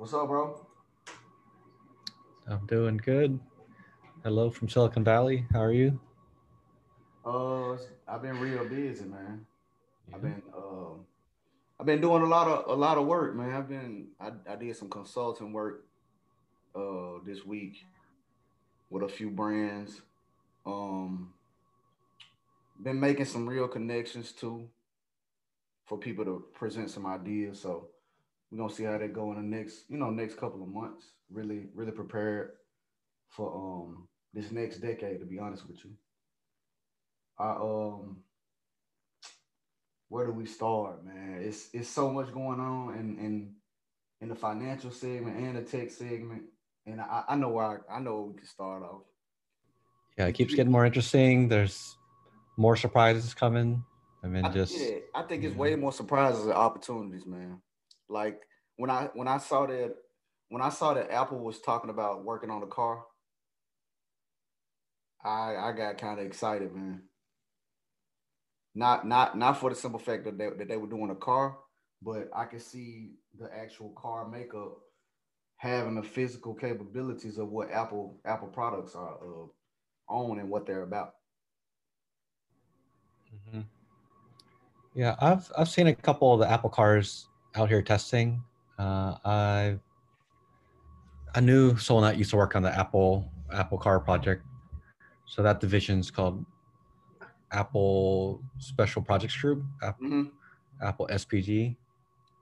What's up, bro? I'm doing good. Hello from Silicon Valley. How are you? Uh, I've been real busy, man. Yeah. I've been uh, I've been doing a lot of a lot of work, man. I've been I, I did some consulting work uh this week with a few brands. Um, been making some real connections too for people to present some ideas. So we're gonna see how they go in the next, you know, next couple of months. Really, really prepared for um this next decade, to be honest with you. I um where do we start, man? It's it's so much going on in in in the financial segment and the tech segment. And I, I know where I, I know we can start off. Yeah, it keeps getting more interesting. There's more surprises coming. I mean, I, just yeah, I think it's way more surprises and opportunities, man. Like when I when I saw that when I saw that Apple was talking about working on a car, I I got kind of excited, man. Not not not for the simple fact that they, that they were doing a car, but I could see the actual car makeup having the physical capabilities of what Apple Apple products are uh, on and what they're about. Mm-hmm. Yeah, I've I've seen a couple of the Apple cars out here testing. Uh, I I knew someone that used to work on the Apple Apple Car project. So that division is called Apple Special Projects Group, Apple, mm-hmm. Apple SPG.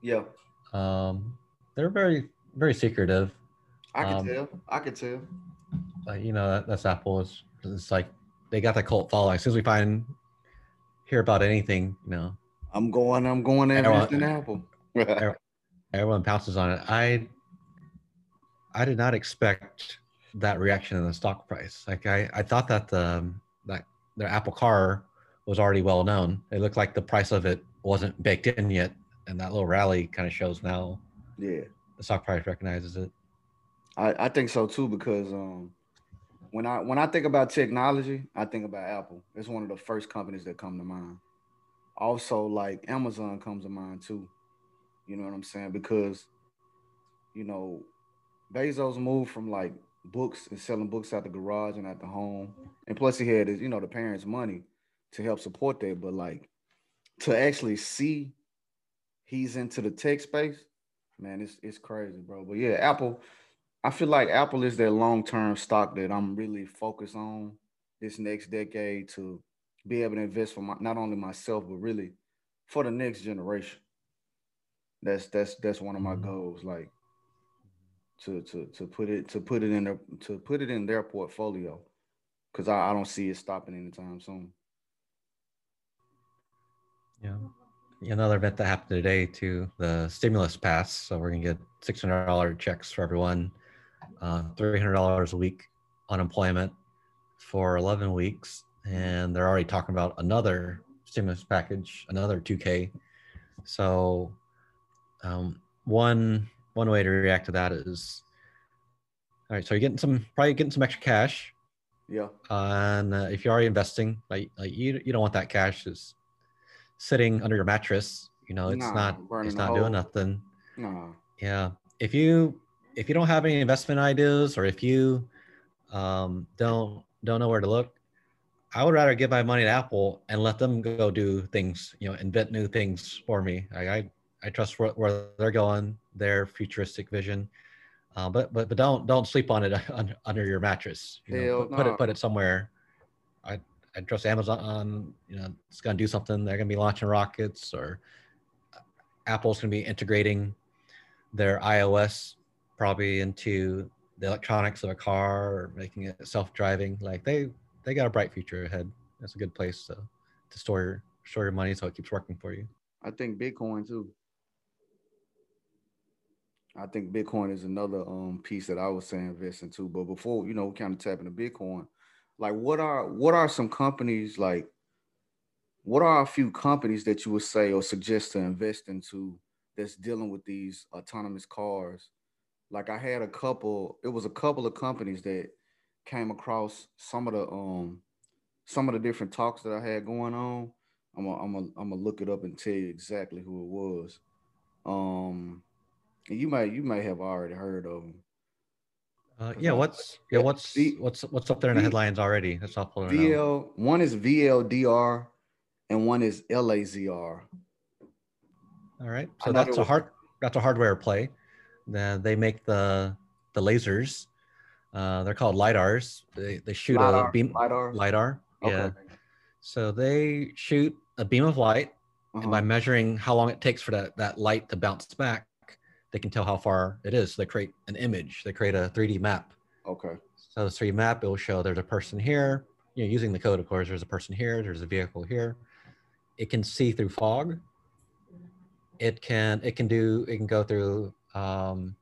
Yeah. Um, they're very very secretive. I can um, tell. I can tell. But you know that, that's Apple. It's, it's like they got that cult following. As soon as we find hear about anything, you know. I'm going. I'm going. Everyone, Apple. everyone pounces on it. I I did not expect that reaction in the stock price. Like I, I thought that the that their Apple Car was already well known. It looked like the price of it wasn't baked in yet, and that little rally kind of shows now. Yeah, the stock price recognizes it. I, I think so too because um, when I when I think about technology, I think about Apple. It's one of the first companies that come to mind. Also, like Amazon comes to mind too. You know what I'm saying? Because, you know, Bezos moved from like books and selling books at the garage and at the home. And plus he had you know, the parents' money to help support that. But like to actually see he's into the tech space, man, it's it's crazy, bro. But yeah, Apple, I feel like Apple is that long-term stock that I'm really focused on this next decade to be able to invest for my, not only myself, but really for the next generation. That's that's that's one of my mm-hmm. goals, like to to to put it to put it in their to put it in their portfolio, because I, I don't see it stopping anytime soon. Yeah. Another event that happened today too, the stimulus pass. So we're gonna get six hundred dollar checks for everyone, uh, three hundred dollars a week unemployment for eleven weeks, and they're already talking about another stimulus package, another two K. So um, one one way to react to that is, all right. So you're getting some probably getting some extra cash. Yeah. and uh, if you're already investing, like like you you don't want that cash just sitting under your mattress. You know, it's nah, not it's not doing nothing. No. Yeah. If you if you don't have any investment ideas or if you um, don't don't know where to look, I would rather give my money to Apple and let them go do things, you know, invent new things for me. I, I I trust where, where they're going, their futuristic vision. Uh, but but but don't don't sleep on it under, your mattress. You know, put, no. put, it put it somewhere. I I trust Amazon. You know, it's gonna do something. They're gonna be launching rockets, or Apple's gonna be integrating their iOS probably into the electronics of a car or making it self-driving. Like they they got a bright future ahead. That's a good place to to store your store your money so it keeps working for you. I think Bitcoin too. I think Bitcoin is another um piece that I was saying invest into. But before you know, we kind of tap into Bitcoin. Like, what are what are some companies like? What are a few companies that you would say or suggest to invest into that's dealing with these autonomous cars? Like, I had a couple. It was a couple of companies that came across some of the um some of the different talks that I had going on. I'm gonna I'm gonna look it up and tell you exactly who it was. Um You might you might have already heard of them. Uh, yeah, what's yeah, what's v, what's what's up there in the headlines already? That's all. VL one is VLDR, and one is LAZR. All right, so that's a hard that's a hardware play. Then they make the the lasers. Uh, they're called lidars. They they shoot LiDAR, a beam lidar. Lidar. Okay. Yeah. So they shoot a beam of light, uh-huh. and by uh-huh. measuring how long it takes for that that light to bounce back, they can tell how far it is. So they create an image. They create a 3D map. Okay. So the 3D map it will show there's a person here. You know, using the code, of course, there's a person here. There's a vehicle here. It can see through fog. It can it can do it can go through. Um,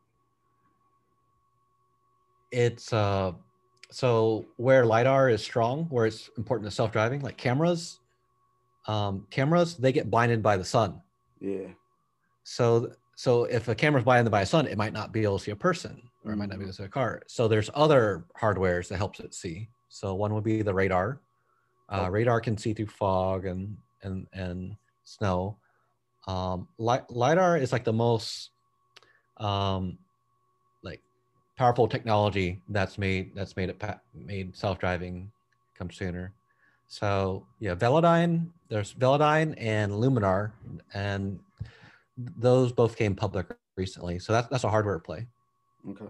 it's uh, so where lidar is strong, where it's important to self-driving, like cameras. Um, cameras they get blinded by the sun. Yeah. So so if a camera's blinded by a sun, it might not be able to see a person or it might not be mm. able to see a car. So there's other hardwares that helps it see. So one would be the radar. Uh, oh. Radar can see through fog and and and snow. Um, lidar is like the most um, like powerful technology that's made that's made it made self-driving come sooner. So yeah, Velodyne. There's Velodyne and Luminar, and those both came public recently. So that's that's a hardware play. Okay.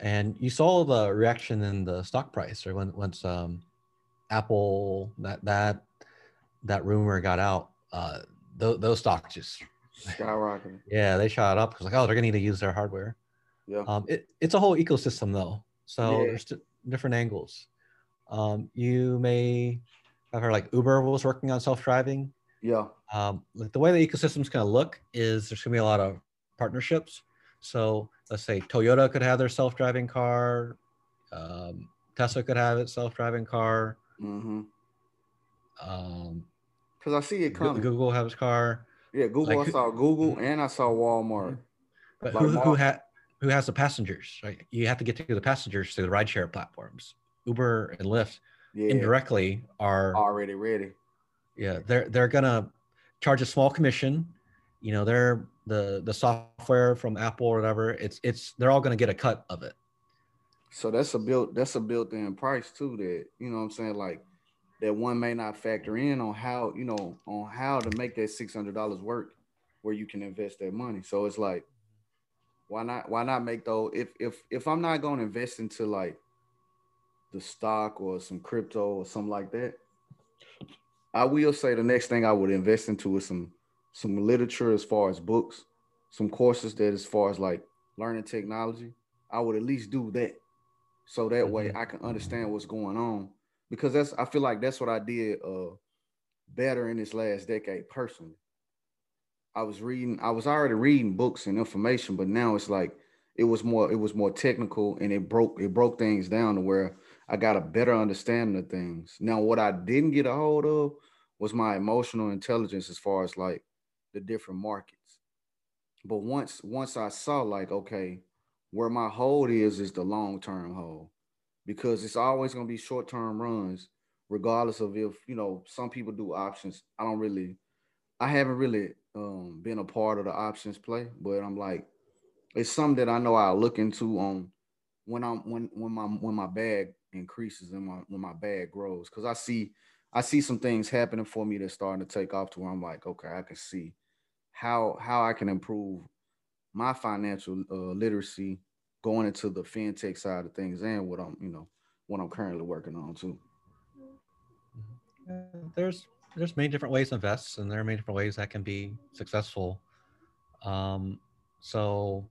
And you saw the reaction in the stock price, or when once um, Apple that that that rumor got out, uh, th- those stocks just skyrocketed. Yeah, they shot up because like, oh, they're gonna need to use their hardware. Yeah. Um, it, it's a whole ecosystem though, so yeah. there's different angles. Um, you may have heard like Uber was working on self-driving. Yeah. Um, like the way the ecosystem's going to look is there's going to be a lot of partnerships. So let's say Toyota could have their self-driving car, um, Tesla could have its self-driving car. Mm-hmm. Um, because I see it coming. Google has its car. Yeah, Google. Like, I saw Google and I saw Walmart. But like who, who, ha- who has the passengers? Right, you have to get to the passengers through the rideshare platforms. Uber and Lyft yeah. indirectly are already ready yeah they're they're gonna charge a small commission. You know they're the the software from apple or whatever. It's it's they're all gonna get a cut of it. So that's a built that's a built-in price too that you know what i'm saying like that one may not factor in on how you know on how to make that $600 work where you can invest that money. So it's like why not why not make though if if if i'm not going to invest into like the stock or some crypto or something like that I will say the next thing I would invest into is some some literature as far as books, some courses that as far as like learning technology. I would at least do that. So that mm-hmm. way I can understand what's going on. Because that's I feel like that's what I did uh better in this last decade personally. I was reading, I was already reading books and information, but now it's like it was more, it was more technical and it broke, it broke things down to where I got a better understanding of things. Now, what I didn't get a hold of was my emotional intelligence as far as like the different markets. But once once I saw like, okay, where my hold is is the long-term hold. Because it's always gonna be short-term runs, regardless of if you know some people do options. I don't really I haven't really um, been a part of the options play, but I'm like, it's something that I know I'll look into on when I'm when when my when my bag increases and my when my bag grows because I see I see some things happening for me that's starting to take off to where I'm like, okay, I can see how how I can improve my financial uh, literacy going into the fintech side of things and what I'm you know what I'm currently working on too. Mm-hmm. there's there's many different ways to invest, and there are many different ways that can be successful. Um, so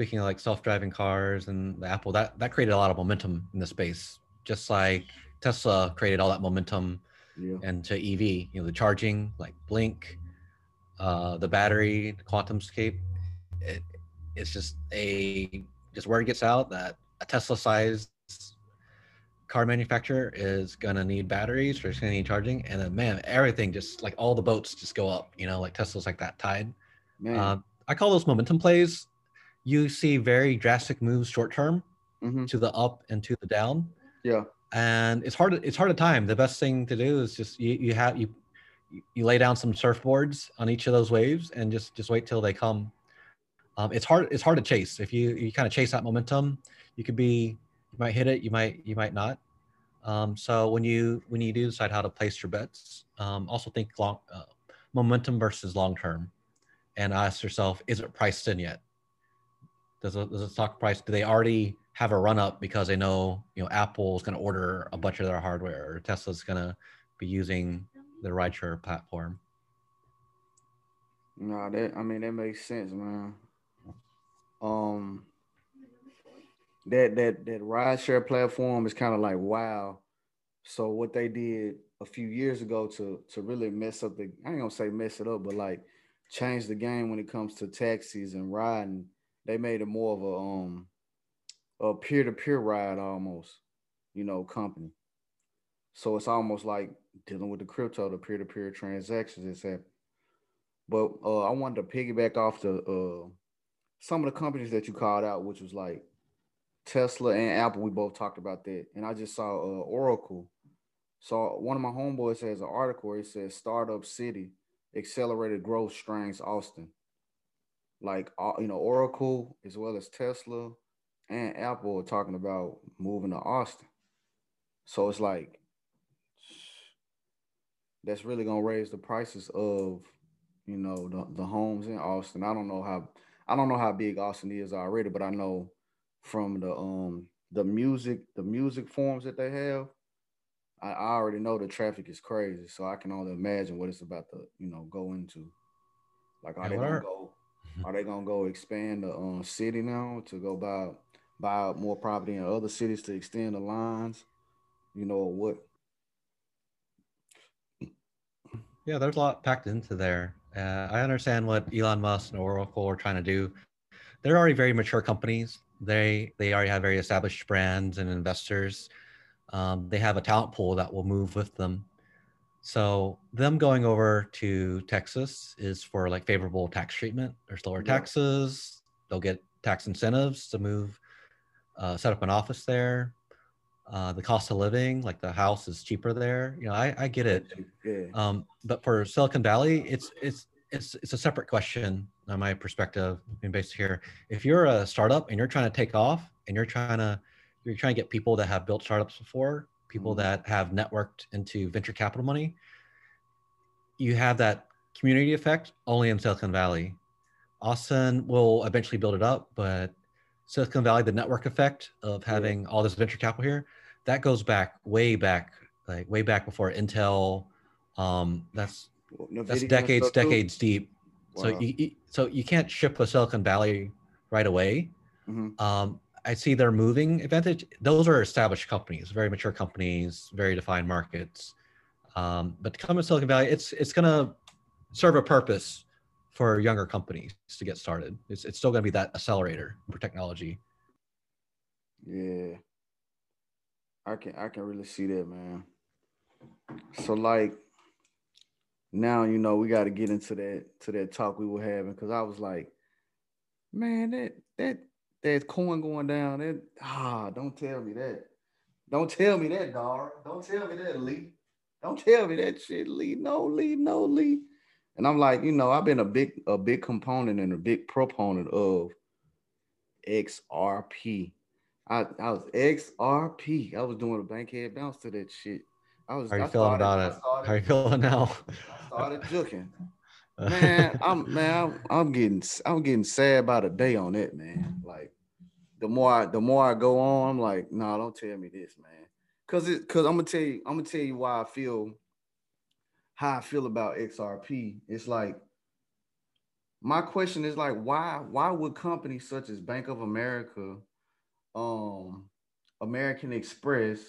speaking of like self-driving cars and the Apple, that that created a lot of momentum in the space. Just like Tesla created all that momentum yeah. into EV, you know, the charging, like Blink, uh, the battery, the QuantumScape. It, it's just a just word gets out that a Tesla-sized car manufacturer is gonna need batteries or it's gonna need charging, and then man, everything just like all the boats just go up. You know, like Tesla's like that tide. Uh, I call those momentum plays you see very drastic moves short term mm-hmm. to the up and to the down. Yeah. And it's hard. It's hard to time. The best thing to do is just you, you have you you lay down some surfboards on each of those waves and just just wait till they come um, it's hard it's hard to chase if you you kind of chase that momentum you could be you might hit it you might you might not um, so when you when you do decide how to place your bets um, also think long uh, momentum versus long term and ask yourself is it priced in yet does a, does a stock price do they already have a run up because they know you know apple's going to order a bunch of their hardware or tesla's going to be using the rideshare platform no that i mean that makes sense man um that that that rideshare platform is kind of like wow. So what they did a few years ago to to really mess up the I ain't gonna say mess it up, but like change the game when it comes to taxis and riding. They made it more of a um a peer to peer ride almost, you know, company. So it's almost like dealing with the crypto, the peer to peer transactions that's happening. But uh, I wanted to piggyback off the uh, some of the companies that you called out, which was like Tesla and Apple. We both talked about that, and I just saw uh, Oracle. So one of my homeboys has an article. It says "Startup City Accelerated Growth Strains Austin." Like uh, you know, Oracle as well as Tesla and Apple are talking about moving to Austin. So it's like that's really gonna raise the prices of you know the, the homes in Austin. I don't know how I don't know how big Austin is already, but I know from the um the music the music forms that they have, I, I already know the traffic is crazy. So I can only imagine what it's about to you know go into. Like are they gonna go? Are they gonna go expand the um, city now to go buy buy more property in other cities to extend the lines? You know what? Yeah, there's a lot packed into there. Uh, I understand what Elon Musk and Oracle are trying to do. They're already very mature companies. They they already have very established brands and investors. Um, they have a talent pool that will move with them. So them going over to Texas is for like favorable tax treatment. There's lower yeah. taxes. They'll get tax incentives to move, uh, set up an office there. Uh, the cost of living, like the house is cheaper there. You know, I, I get it. Yeah. Um, but for Silicon Valley, it's it's it's it's a separate question on my perspective being based here. If you're a startup and you're trying to take off and you're trying to you're trying to get people that have built startups before, people mm-hmm. that have networked into venture capital money, you have that community effect only in Silicon Valley. Austin will eventually build it up, but Silicon Valley, the network effect of having all this venture capital here, that goes back way back, like way back before Intel. Um, that's that's decades, decades deep. Wow. So you, so you can't ship a Silicon Valley right away. Mm-hmm. Um, I see they're moving advantage. Those are established companies, very mature companies, very defined markets. Um, but to come to Silicon Valley, it's it's going to serve a purpose for younger companies to get started. It's it's still going to be that accelerator for technology. Yeah, I can I can really see that, man. So like now you know we got to get into that to that talk we were having because I was like, man, that that that coin going down. That ah, don't tell me that. Don't tell me that, dog. Don't tell me that, Lee. Don't tell me that shit, Lee. No, Lee, no, Lee. And I'm like, you know, I've been a big a big component and a big proponent of XRP. I, I was XRP. I was doing a bankhead bounce to that shit. I was. How are you I feeling started, about it? Started, How are you feeling now? I started joking. Man, I'm man, I'm, I'm, getting I'm getting sad by the day on it, man. The more I the more I go on, I'm like, no, nah, don't tell me this, man. Cause it cause I'm gonna tell you, I'm gonna tell you why I feel how I feel about XRP. It's like my question is like, why why would companies such as Bank of America, um, American Express,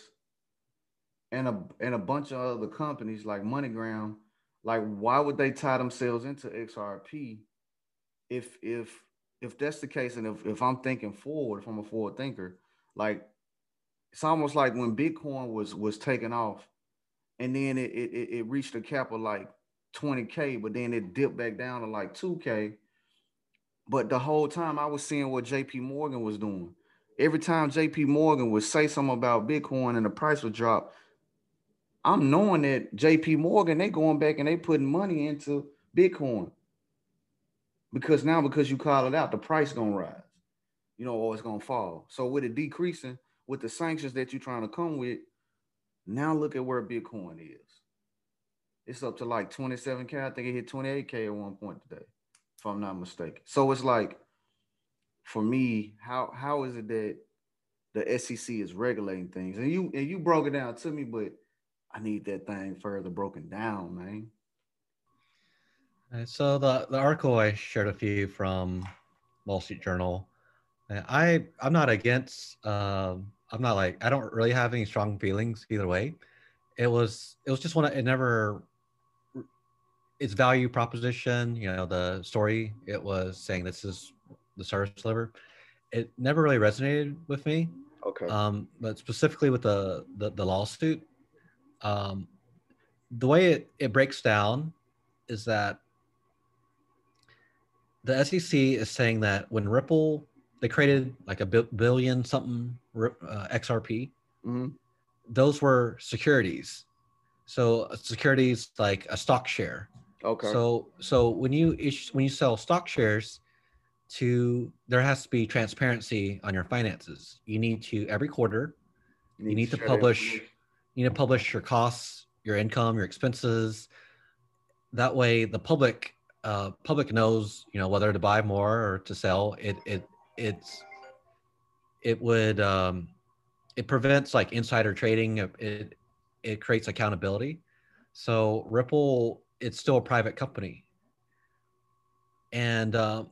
and a and a bunch of other companies like MoneyGram, like why would they tie themselves into XRP if if if that's the case and if, if I'm thinking forward, if I'm a forward thinker, like it's almost like when Bitcoin was was taken off and then it it, it reached a cap of like 20k, but then it dipped back down to like 2k. But the whole time I was seeing what JP Morgan was doing. Every time JP Morgan would say something about Bitcoin and the price would drop, I'm knowing that JP Morgan, they going back and they putting money into Bitcoin. Because now because you call it out, the price gonna rise, you know, or it's gonna fall. So with it decreasing, with the sanctions that you're trying to come with, now look at where Bitcoin is. It's up to like 27k. I think it hit 28k at one point today, if I'm not mistaken. So it's like, for me, how how is it that the SEC is regulating things? And you and you broke it down to me, but I need that thing further broken down, man. So the the article I shared a few from Wall Street Journal. I I'm not against. Um, I'm not like I don't really have any strong feelings either way. It was it was just one. It never. Its value proposition, you know, the story. It was saying this is the service deliver. It never really resonated with me. Okay. Um, but specifically with the the, the lawsuit, um, the way it, it breaks down is that the SEC is saying that when Ripple they created like a billion something uh, XRP, mm-hmm. those were securities. So securities like a stock share. Okay. So so when you issue, when you sell stock shares, to there has to be transparency on your finances. You need to every quarter. You need, you need to, to publish. You need to publish your costs, your income, your expenses. That way, the public uh, public knows you know whether to buy more or to sell. It it it's it would um, it prevents like insider trading. It it creates accountability. So Ripple, it's still a private company, and uh,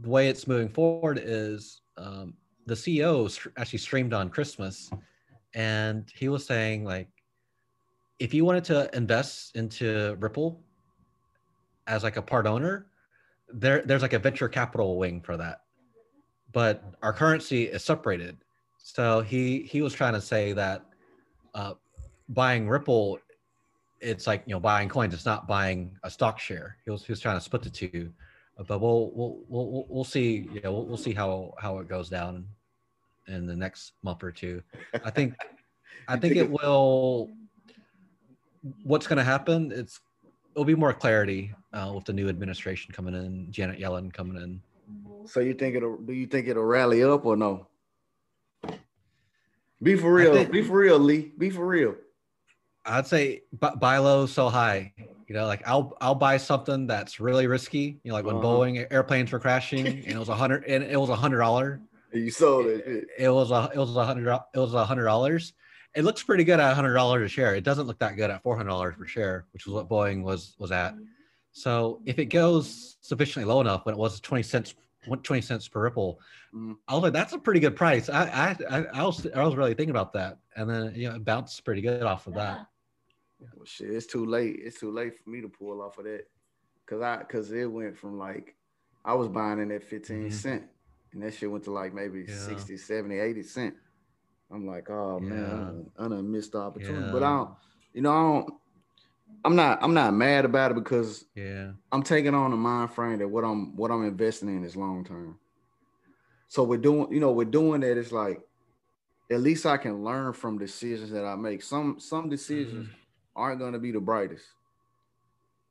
the way it's moving forward is um, the CEO actually streamed on Christmas, and he was saying like, if you wanted to invest into Ripple as like a part owner, there there's like a venture capital wing for that but our currency is separated. So he he was trying to say that uh, buying Ripple, it's like you know buying coins. It's not buying a stock share. He was he was trying to split the two, but we'll we'll we'll we'll see. You know, we'll, we'll see how how it goes down in the next month or two. I think I think it will. What's going to happen? It's it'll be more clarity uh, with the new administration coming in, Janet Yellen coming in. So you think it'll do you think it'll rally up or no? Be for real. Think, be for real, Lee. Be for real. I'd say buy low, so high. You know, like I'll I'll buy something that's really risky. You know, like when uh-huh. Boeing airplanes were crashing and it was a hundred and it was a hundred dollar. You sold it. it. It was a it was a hundred it was a hundred dollars. It looks pretty good at a hundred dollars a share. It doesn't look that good at four hundred dollars per share, which is what Boeing was was at. So if it goes sufficiently low enough, when it was twenty cents 20 cents per ripple. Mm. I was like, that's a pretty good price. I, I, I, was, I was really thinking about that. And then, you know, it bounced pretty good off of that. Well, shit, it's too late. It's too late for me to pull off of that. Cause I, cause it went from like, I was buying in at 15 mm-hmm. cent and that shit went to like maybe yeah. 60, 70, 80 cent. I'm like, oh yeah. man, I done missed the opportunity. Yeah. But I don't, you know, I don't, I'm not I'm not mad about it because yeah, I'm taking on a mind frame that what I'm what I'm investing in is long term. So we're doing, you know, we're doing that. It's like at least I can learn from decisions that I make. Some some decisions mm-hmm. aren't going to be the brightest.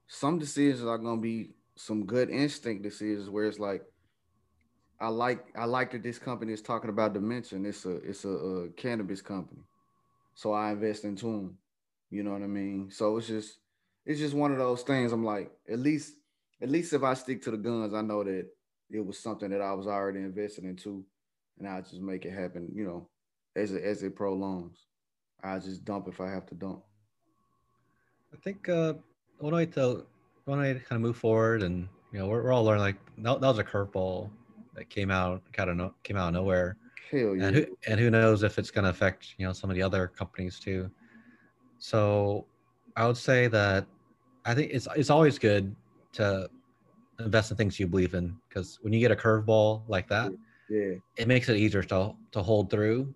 Some decisions are going to be some good instinct decisions where it's like I like I like that this company is talking about dimension. It's a it's a, a cannabis company, so I invest into them. You know what I mean? So it's just it's just one of those things. I'm like, at least at least if I stick to the guns, I know that it was something that I was already invested into, and I just make it happen. You know, as it as it prolongs, I just dump if I have to dump. I think uh, one way to one way to kind of move forward, and you know, we're, we're all learning like that, that was a curveball that came out kind of no, came out of nowhere. Hell yeah. And who, and who knows if it's going to affect you know some of the other companies too. So I would say that I think it's it's always good to invest in things you believe in because when you get a curveball like that, yeah, it makes it easier to to hold through.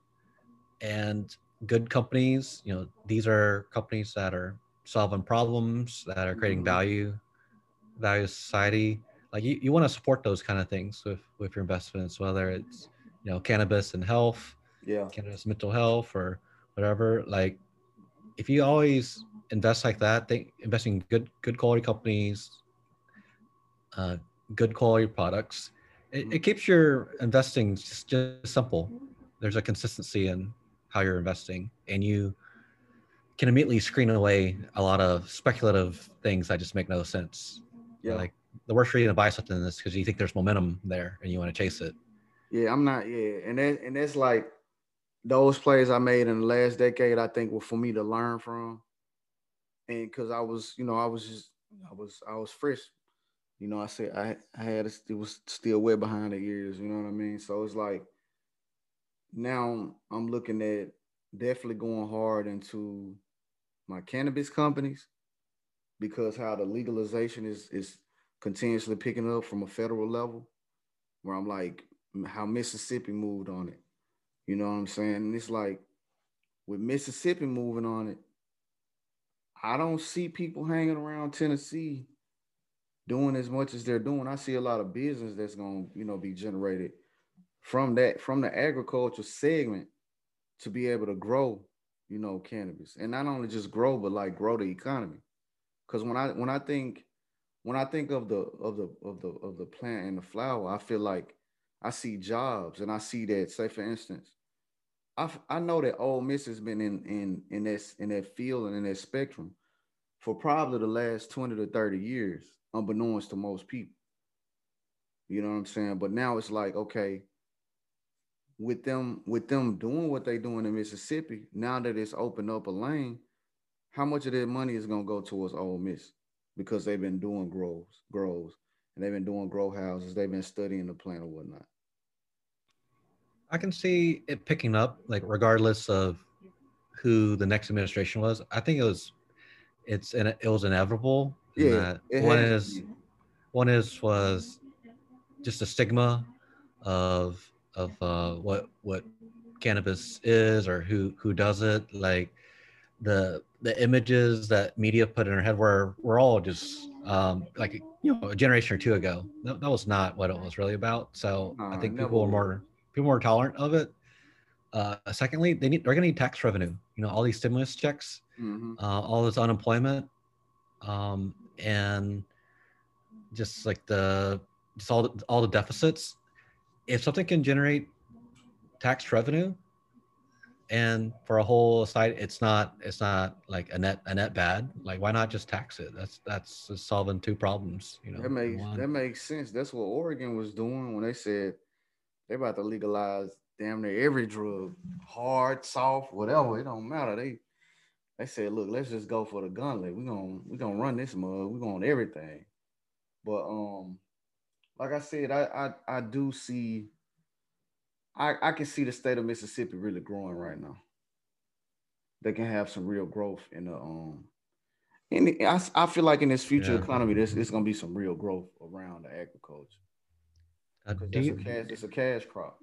And good companies, you know, these are companies that are solving problems, that are creating mm-hmm. value, value society. Like you, you want to support those kind of things with with your investments, whether it's you know cannabis and health, yeah, cannabis mental health or whatever. Like if you always invest like that, think investing good good quality companies, uh, good quality products. It, it keeps your investing just, just simple. There's a consistency in how you're investing, and you can immediately screen away a lot of speculative things that just make no sense. Yeah. Like the worst reason to buy something is because you think there's momentum there and you want to chase it. Yeah, I'm not. Yeah, and that and that's like those plays I made in the last decade. I think were for me to learn from, and because I was, you know, I was just, I was, I was fresh. You know, I said I, I had it was still wet behind the ears. You know what I mean? So it's like now I'm looking at definitely going hard into my cannabis companies because how the legalization is is continuously picking up from a federal level where I'm like how Mississippi moved on it. You know what I'm saying? And it's like with Mississippi moving on it, I don't see people hanging around Tennessee doing as much as they're doing. I see a lot of business that's going to, you know, be generated from that from the agriculture segment to be able to grow, you know, cannabis. And not only just grow but like grow the economy. Cuz when I when I think when I think of the of the of the of the plant and the flower, I feel like I see jobs and I see that, say for instance, I I know that Ole Miss has been in in in this in that field and in that spectrum for probably the last 20 to 30 years, unbeknownst to most people. You know what I'm saying? But now it's like, okay, with them with them doing what they doing in Mississippi, now that it's opened up a lane, how much of that money is gonna go towards Ole Miss? Because they've been doing grows, grows, and they've been doing grow houses, they've been studying the plant or whatnot. I can see it picking up, like regardless of who the next administration was. I think it was, it's it was inevitable. Yeah. one is, one is was just a stigma of of uh, what what cannabis is or who who does it. Like the the images that media put in our head were were all just um, like you know a generation or two ago. That, that was not what it was really about. So uh, I think people are more people more tolerant of it. Uh, secondly, they need they're going to need tax revenue. You know, all these stimulus checks, mm-hmm. uh, all this unemployment, um, and just like the just all the, all the deficits. If something can generate tax revenue, and for a whole site, it's not it's not like a net a net bad. Like why not just tax it? That's that's solving two problems. You know, that makes that makes sense. That's what Oregon was doing when they said they're about to legalize damn near every drug, hard, soft, whatever. It don't matter. They they said, look, let's just go for the gauntlet. We're gonna we're gonna run this mug, we're gonna everything. But um, like I said, I I, I do see I, I can see the state of Mississippi really growing right now. They can have some real growth in the um and I, I feel like in this future yeah. economy, there's, there's gonna be some real growth around the agriculture. Uh, do you, a cash, it's a cash crop.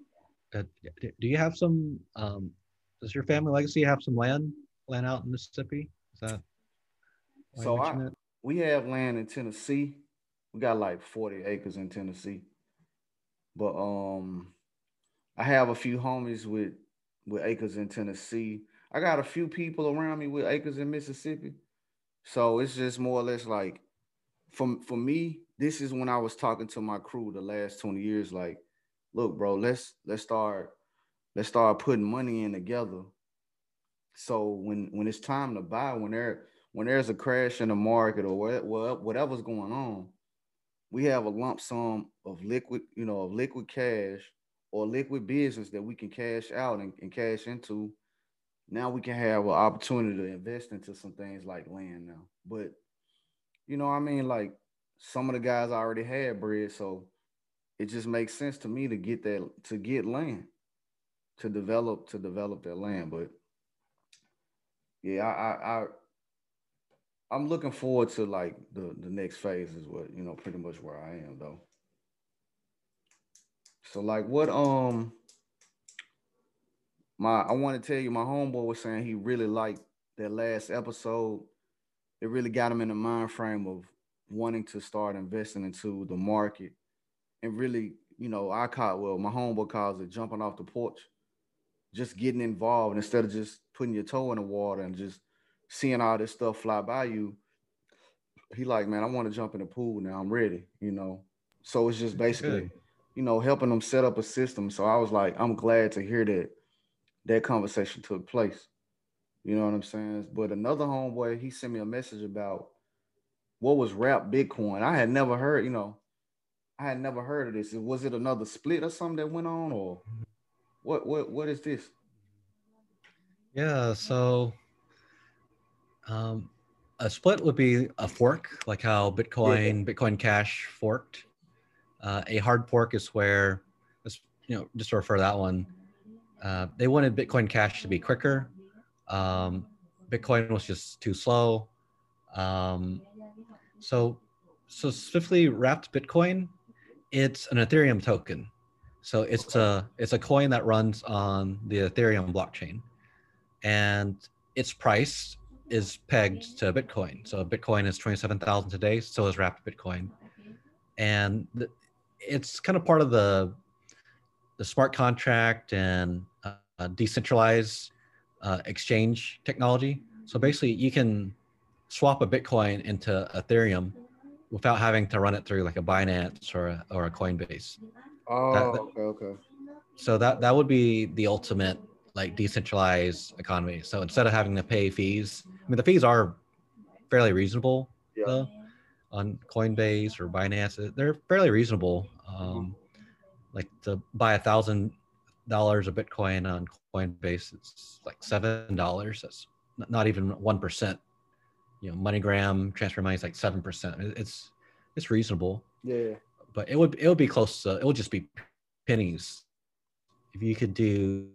Uh, do you have some? Um, does your family legacy have some land land out in Mississippi? Is that so? I, we have land in Tennessee. We got like forty acres in Tennessee, but um, I have a few homies with with acres in Tennessee. I got a few people around me with acres in Mississippi, so it's just more or less like, for for me, this is when I was talking to my crew the last 20 years, like, look, bro, let's let's start let's start putting money in together. So when when it's time to buy, when there when there's a crash in the market or what, whatever's going on, we have a lump sum of liquid, you know, of liquid cash or liquid business that we can cash out and, and cash into. Now we can have an opportunity to invest into some things like land now. But you know, I mean, like some of the guys already had bread, so it just makes sense to me to get that to get land to develop to develop that land. But yeah, I I, I I'm looking forward to like the the next phase is what you know pretty much where I am though. So like what um my I want to tell you my homeboy was saying he really liked that last episode. It really got him in the mind frame of wanting to start investing into the market and really, you know, I call well, my homeboy calls it jumping off the porch, just getting involved instead of just putting your toe in the water and just seeing all this stuff fly by you. He like, man, I want to jump in the pool now. I'm ready, you know. So it's just basically, Good. You know, helping them set up a system. So I was like, I'm glad to hear that that conversation took place. You know what I'm saying? But another homeboy, he sent me a message about what was wrapped Bitcoin. I had never heard, you know, I had never heard of this. Was it another split or something that went on, or what? What? What is this? Yeah. So, um, a split would be a fork, like how Bitcoin, Bitcoin Cash forked. Uh, a hard fork is where, you know, just to refer to that one, uh, they wanted Bitcoin Cash to be quicker. Um, Bitcoin was just too slow. Um, so, so specifically wrapped Bitcoin, it's an Ethereum token. So it's a it's a coin that runs on the Ethereum blockchain, and its price is pegged to Bitcoin. So Bitcoin is twenty seven thousand today. So is wrapped Bitcoin, and the, it's kind of part of the the smart contract and uh, decentralized uh, exchange technology. So basically, you can swap a Bitcoin into Ethereum without having to run it through like a Binance or a, or a Coinbase. Oh, That- okay, okay. So that that would be the ultimate like decentralized economy. So instead of having to pay fees, I mean the fees are fairly reasonable Yeah. though on Coinbase or Binance. They're fairly reasonable. Um, like to buy a thousand dollars of Bitcoin on Coinbase, it's like seven dollars. That's not even one percent. You know, MoneyGram transfer money is like seven percent. It's it's reasonable, Yeah. but it would it would be close to it would just be pennies if you could do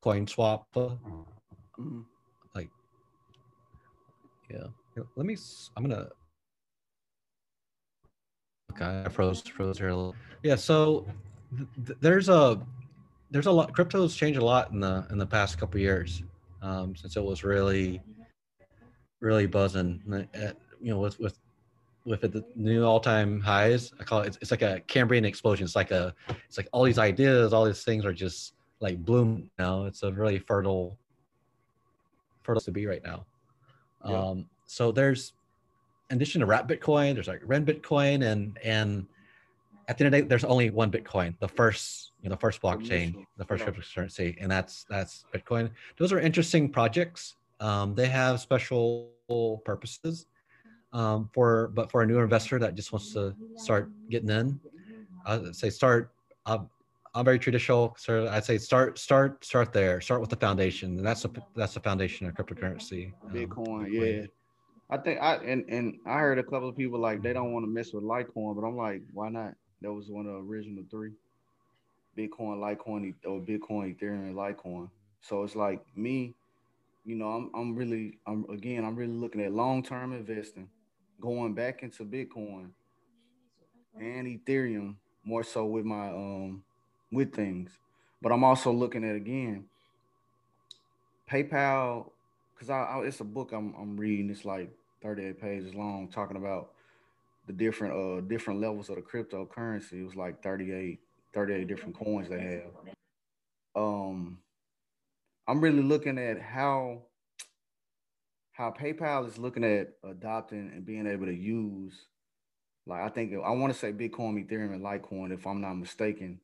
coin swap. uh, Mhm. Like, yeah. Let me. I'm gonna. Okay, I froze froze here a little. Yeah. So th- th- there's a there's a lot. Crypto's changed a lot in the in the past couple years um, since it was really really buzzing. And, uh, You know, with with with the new all-time highs, I call it. It's, it's like a Cambrian explosion. It's like a. It's like all these ideas, all these things are just like bloom now. It's a really fertile fertile to be right now. Yeah. Um, so there's addition to wrap Bitcoin, there's like Ren Bitcoin, and and at the end of the day, there's only one Bitcoin, the first you know the first blockchain, the first yeah. cryptocurrency, and that's that's Bitcoin. Those are interesting projects. Um, they have special purposes um, for but for a newer investor that just wants to start getting in, I'd say start. I'm, I'm very traditional, so I'd say start start start there. Start with the foundation, and that's a that's the foundation of cryptocurrency. um, Bitcoin, yeah. I think I and and I heard a couple of people like they don't want to mess with Litecoin, but I'm like, why not? That was one of the original three. Bitcoin, Litecoin, or Bitcoin, Ethereum, and Litecoin. So it's like me, you know, I'm I'm really I'm again I'm really looking at long term investing, going back into Bitcoin and Ethereum more so with my um with things. But I'm also looking at again PayPal because I, I it's a book I'm I'm reading. It's like 38 pages long, talking about the different uh different levels of the cryptocurrency. It was like 38 38 different coins they have. Um, I'm really looking at how how PayPal is looking at adopting and being able to use. Like I think I want to say Bitcoin, Ethereum, and Litecoin, if I'm not mistaken.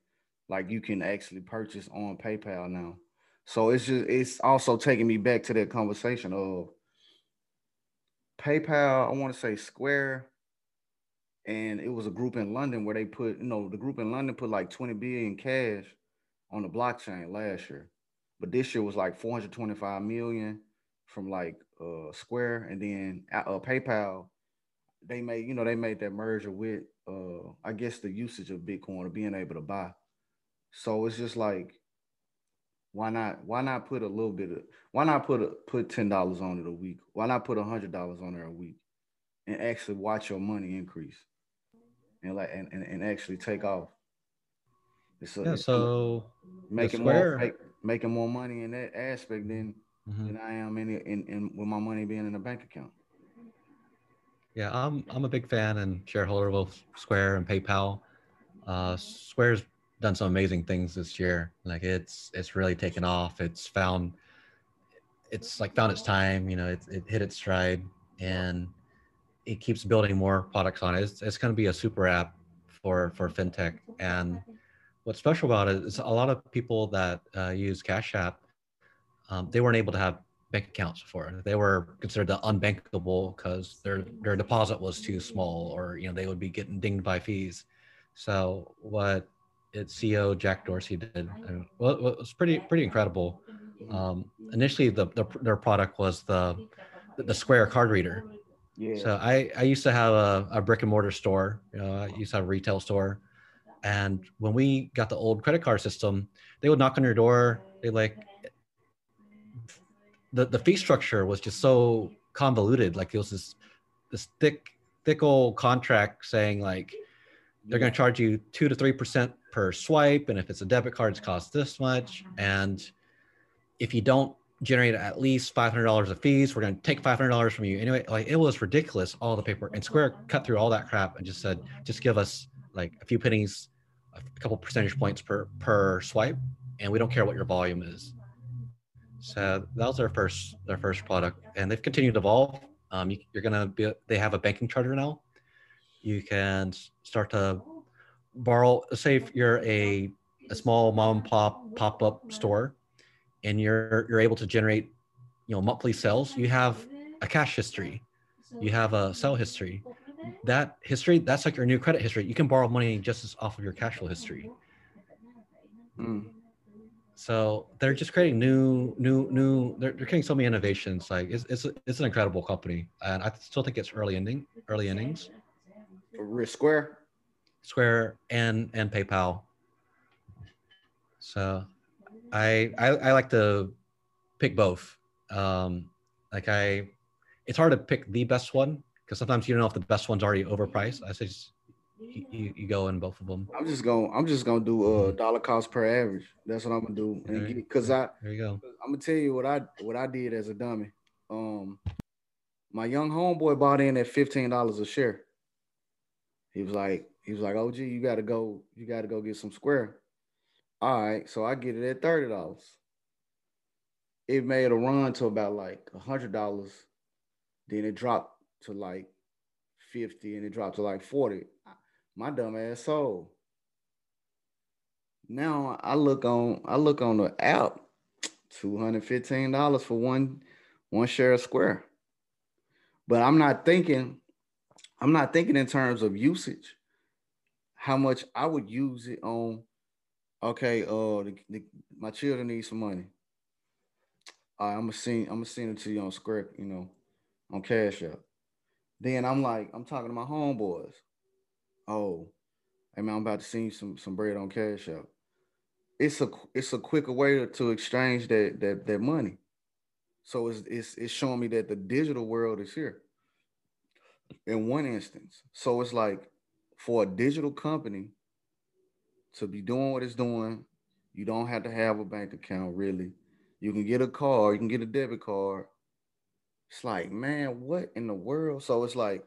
Like you can actually purchase on PayPal now. So it's just it's also taking me back to that conversation of PayPal, I want to say Square, and it was a group in London where they put, you know, the group in London put like 20 billion cash on the blockchain last year. But this year was like 425 million from like uh Square and then uh, uh, PayPal. They made, you know, they made that merger with uh I guess the usage of Bitcoin or being able to buy. So it's just like why not why not put a little bit of why not put a put ten dollars on it a week? Why not put a hundred dollars on there a week and actually watch your money increase and like and, and, and actually take off? It's a, Yeah. So making more make, making more money in that aspect than mhm. than I am in, in in with my money being in a bank account. yeah, I'm I'm a big fan and shareholder of both Square and PayPal. Uh, Square's done some amazing things this year. Like it's it's really taken off. It's found it's like found its time. You know, it it hit its stride and it keeps building more products on it. It's, it's going to be a super app for for fintech. And what's special about it is a lot of people that uh, use Cash App, um, they weren't able to have bank accounts for. They were considered the unbankable because their their deposit was too small, or you know they would be getting dinged by fees. So what its CEO Jack Dorsey did, and well, it was pretty pretty incredible. Um, initially, the, the their product was the the Square card reader. Yeah. So I I used to have a, a brick and mortar store. You know, I used to have a retail store, and when we got the old credit card system, they would knock on your door. They like the the fee structure was just so convoluted. Like it was this this thick thick old contract saying like they're going to charge you two to three percent per swipe, and if it's a debit card, it's cost this much. And if you don't generate at least five hundred dollars of fees, we're going to take five hundred dollars from you anyway. Like it was ridiculous, all the paper. And Square cut through all that crap and just said, just give us like a few pennies, a couple percentage points per per swipe, and we don't care what your volume is. So that was their first their first product, and they've continued to evolve. Um, you, are gonna be they have a banking charter now. You can start to borrow. Say if you're a a small mom and pop pop up store, and you're you're able to generate, you know, monthly sales. You have a cash history, you have a sell history. That history that's like your new credit history. You can borrow money just as off of your cash flow history. Mm. So they're just creating new, new, new. They're, they're creating so many innovations. Like it's, it's it's an incredible company, and I still think it's early ending, early innings. Square, Square, and and PayPal. So, I I, I like to pick both. Um, like I, it's hard to pick the best one because sometimes you don't know if the best one's already overpriced. I say just you, you go in both of them. I'm just gonna I'm just gonna do a dollar cost per average. That's what I'm gonna do. And because I, there you go. I'm gonna tell you what I what I did as a dummy. Um, my young homeboy bought in at fifteen dollars a share. He was like, he was like, "Oh, gee, you gotta go. You gotta go get some square." All right, so I get it at thirty dollars. It made a run to about like a hundred dollars. Then it dropped to like 50 and it dropped to like 40 my dumb ass sold. Now I look on I look on the app, $215 for one one share of square. But I'm not thinking, I'm not thinking in terms of usage, how much I would use it on. Okay, uh, the, the, my children need some money. I'm gonna send, I'm send it to you on Square, you know, on Cash App. Then I'm like, I'm talking to my homeboys oh, hey man, I'm about to send you some some bread on Cash App. It's a it's a quicker way to exchange that that that money. So it's it's it's showing me that the digital world is here. In one instance, so it's like for a digital company to be doing what it's doing, you don't have to have a bank account really. You can get a card, you can get a debit card. It's like, man, what in the world? So it's like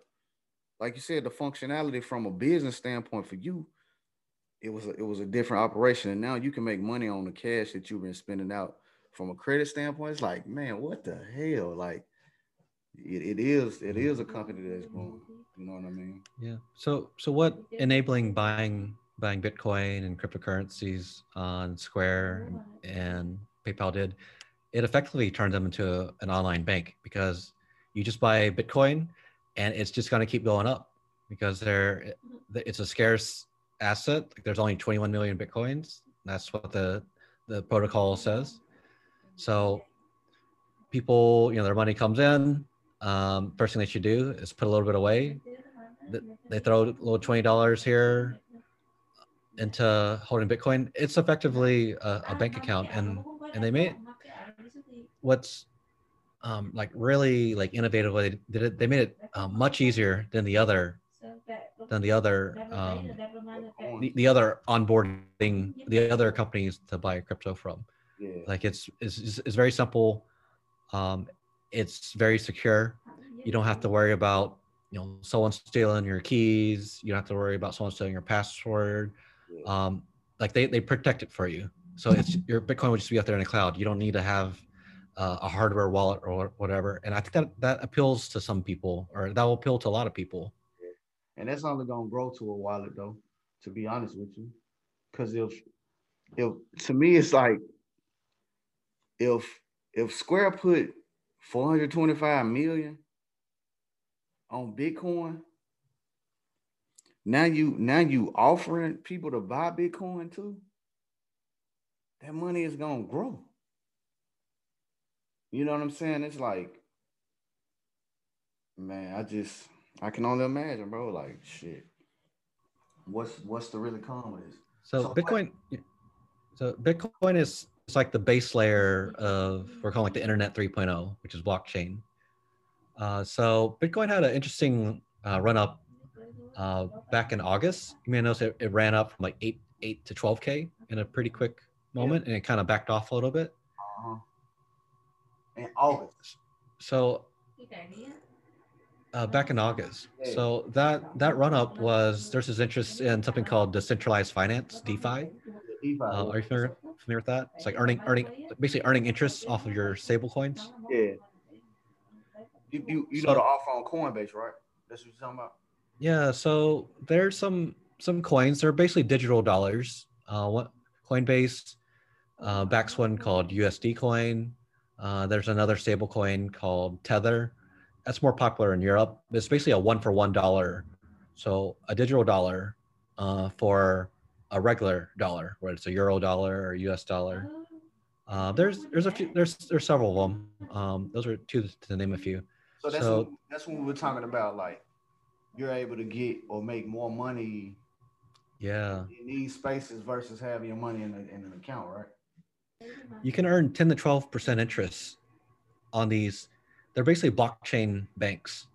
like you said, the functionality from a business standpoint for you, it was a, it was a different operation, and now you can make money on the cash that you've been spending out. From a credit standpoint, it's like, man, what the hell? Like, it, it is it is a mm-hmm. company that's growing. You know what I mean? Yeah. So so what enabling buying buying Bitcoin and cryptocurrencies on Square and PayPal did, it effectively turned them into a, an online bank because you just buy Bitcoin and it's just going to keep going up because they're mm-hmm. it's a scarce asset. There's only 21 million bitcoins. That's what the the protocol says. Mm-hmm. So people, you know, their money comes in. Um, first thing they should do is put a little bit away. They throw a little twenty dollars here into holding Bitcoin. It's effectively a, a bank account, and and they made what's um, like really like innovative way they did it. They made it um, much easier than the other than the other um, the, the other onboarding the other companies to buy crypto from. Yeah. Like it's, it's it's very simple. Um, it's very secure. You don't have to worry about you know someone stealing your keys. You don't have to worry about someone stealing your password. Um, like they they protect it for you. So it's your Bitcoin would just be out there in the cloud. You don't need to have uh, a hardware wallet or whatever. And I think that that appeals to some people, or that will appeal to a lot of people. And that's only gonna grow to a wallet though. To be honest with you, because if if to me it's like if if Square put 425 million on Bitcoin, now you now you offering people to buy Bitcoin too. That money is gonna grow. You know what I'm saying? It's like, man, I just I can only imagine, bro. Like shit. What's what's the really come with this? So, so Bitcoin, what? so Bitcoin is it's like the base layer of we're calling like the Internet 3.0, which is blockchain. Uh, so Bitcoin had an interesting uh, run up uh, back in August. You may notice it, it, ran up from like eight eight to 12k in a pretty quick moment, yeah. and it kind of backed off a little bit. Uh-huh. In August. So uh, back in August. So that that run up was there's this interest in something called decentralized finance, DeFi. Uh, are you familiar, familiar with that? It's like earning earning basically earning interest off of your stable coins. Yeah. You you, you so, know the off on Coinbase, right? That's what you're talking about. Yeah. So there's some some coins. They're basically digital dollars. Uh, what Coinbase uh, backs one called USD Coin. Uh, there's another stable coin called Tether. That's more popular in Europe. It's basically a one for one dollar. So a digital dollar uh, for a regular dollar, whether it's a euro dollar or US dollar. Uh, there's there's a few there's there's several of them. Um, those are two to name a few. So that's so, what, that's what we were talking about. Like you're able to get or make more money. Yeah. In these spaces versus having your money in, a, in an account, right? You can earn 10 to 12 percent interest on these. They're basically blockchain banks.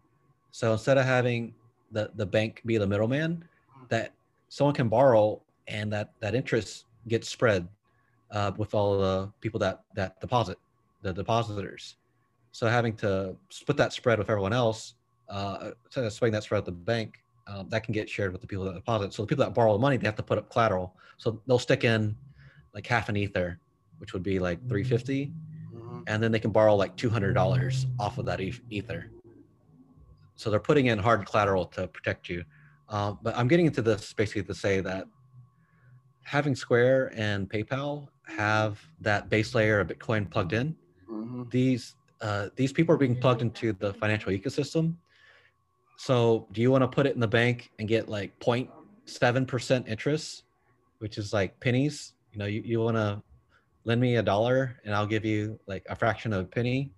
So instead of having the the bank be the middleman, that someone can borrow and that that interest gets spread uh, with all the people that that deposit the depositors. So having to split that spread with everyone else uh, spreading that spread at the bank um, that can get shared with the people that deposit. So the people that borrow the money they have to put up collateral. So they'll stick in like half an ether which would be like 350 mm-hmm. and then they can borrow like $200 off of that ether. So they're putting in hard collateral to protect you. Uh, but i'm getting into this basically to say that having Square and PayPal have that base layer of Bitcoin plugged in, mm-hmm. these uh, these people are being plugged into the financial ecosystem. So, do you want to put it in the bank and get like 0.7 percent interest, which is like pennies? You know, you, you want to lend me a dollar and I'll give you like a fraction of a penny,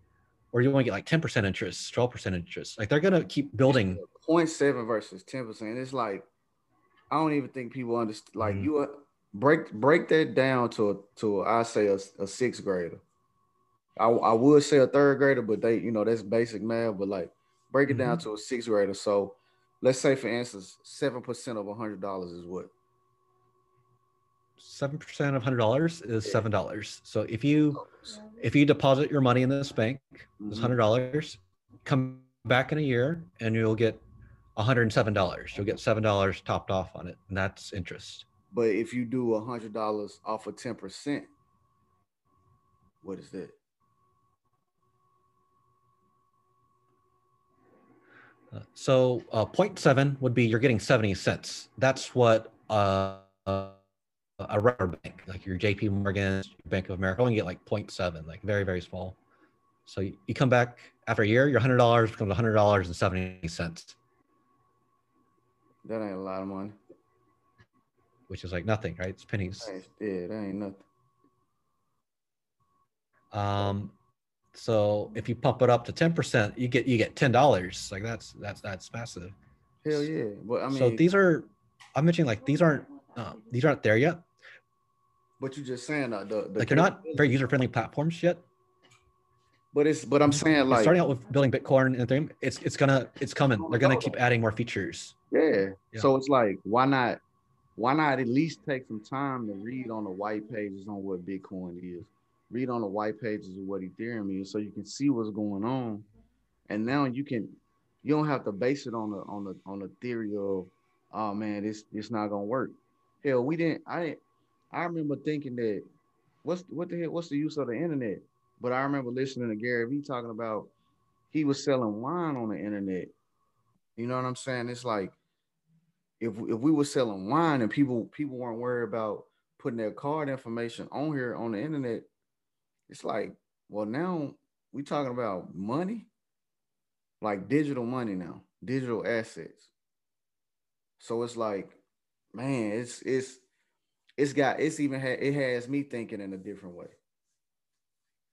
or you want to get like 10 percent interest, 12 percent interest? Like they're gonna keep building. 0.7 versus 10 percent. It's like I don't even think people understand. Like mm-hmm. you break break that down to a, to I say a, a sixth grader. I, I would say a third grader, but they you know that's basic math. But like break it mm-hmm. down to a sixth grader. So let's say for instance, seven percent of a hundred dollars is what? Seven percent of hundred dollars is seven dollars. So if you if you deposit your money in this bank, mm-hmm. this hundred dollars, come back in a year and you'll get $107. You'll get $7 topped off on it, and that's interest. But if you do a hundred dollars off of ten percent, what is that? Uh, so uh, 0.7 would be you're getting 70 cents. That's what uh, a regular bank, like your JP Morgan, Bank of America, only get like 0.7, like very, very small. So you, you come back after a year, your $100 becomes $100.70. That ain't a lot of money which is like nothing, right? It's pennies. Yeah, that ain't nothing. Um, so if you pump it up to ten percent, you get you get ten dollars. Like that's that's that's massive. Hell yeah! But I mean, so these are, I'm mentioning like these aren't uh, these aren't there yet. But you're just saying uh, the, the like they're not very user friendly platforms yet. But it's but I'm saying like starting out with building Bitcoin and thing, it's it's gonna it's coming. They're gonna keep adding more features. Yeah. yeah. So it's like why not why not at least take some time to read on the white pages on what Bitcoin is, read on the white pages of what Ethereum is, so you can see what's going on, and now you can, you don't have to base it on the on the on the theory of, oh man, this it's not gonna work. Hell, we didn't. I I remember thinking that, what's what the hell? What's the use of the internet? But I remember listening to Gary Vee talking about he was selling wine on the internet. You know what I'm saying? It's like if if we were selling wine and people people weren't worried about putting their card information on here on the internet, it's like, well, now we talking about money, like digital money now, digital assets. So it's like, man, it's it's it's got it's even ha- it has me thinking in a different way.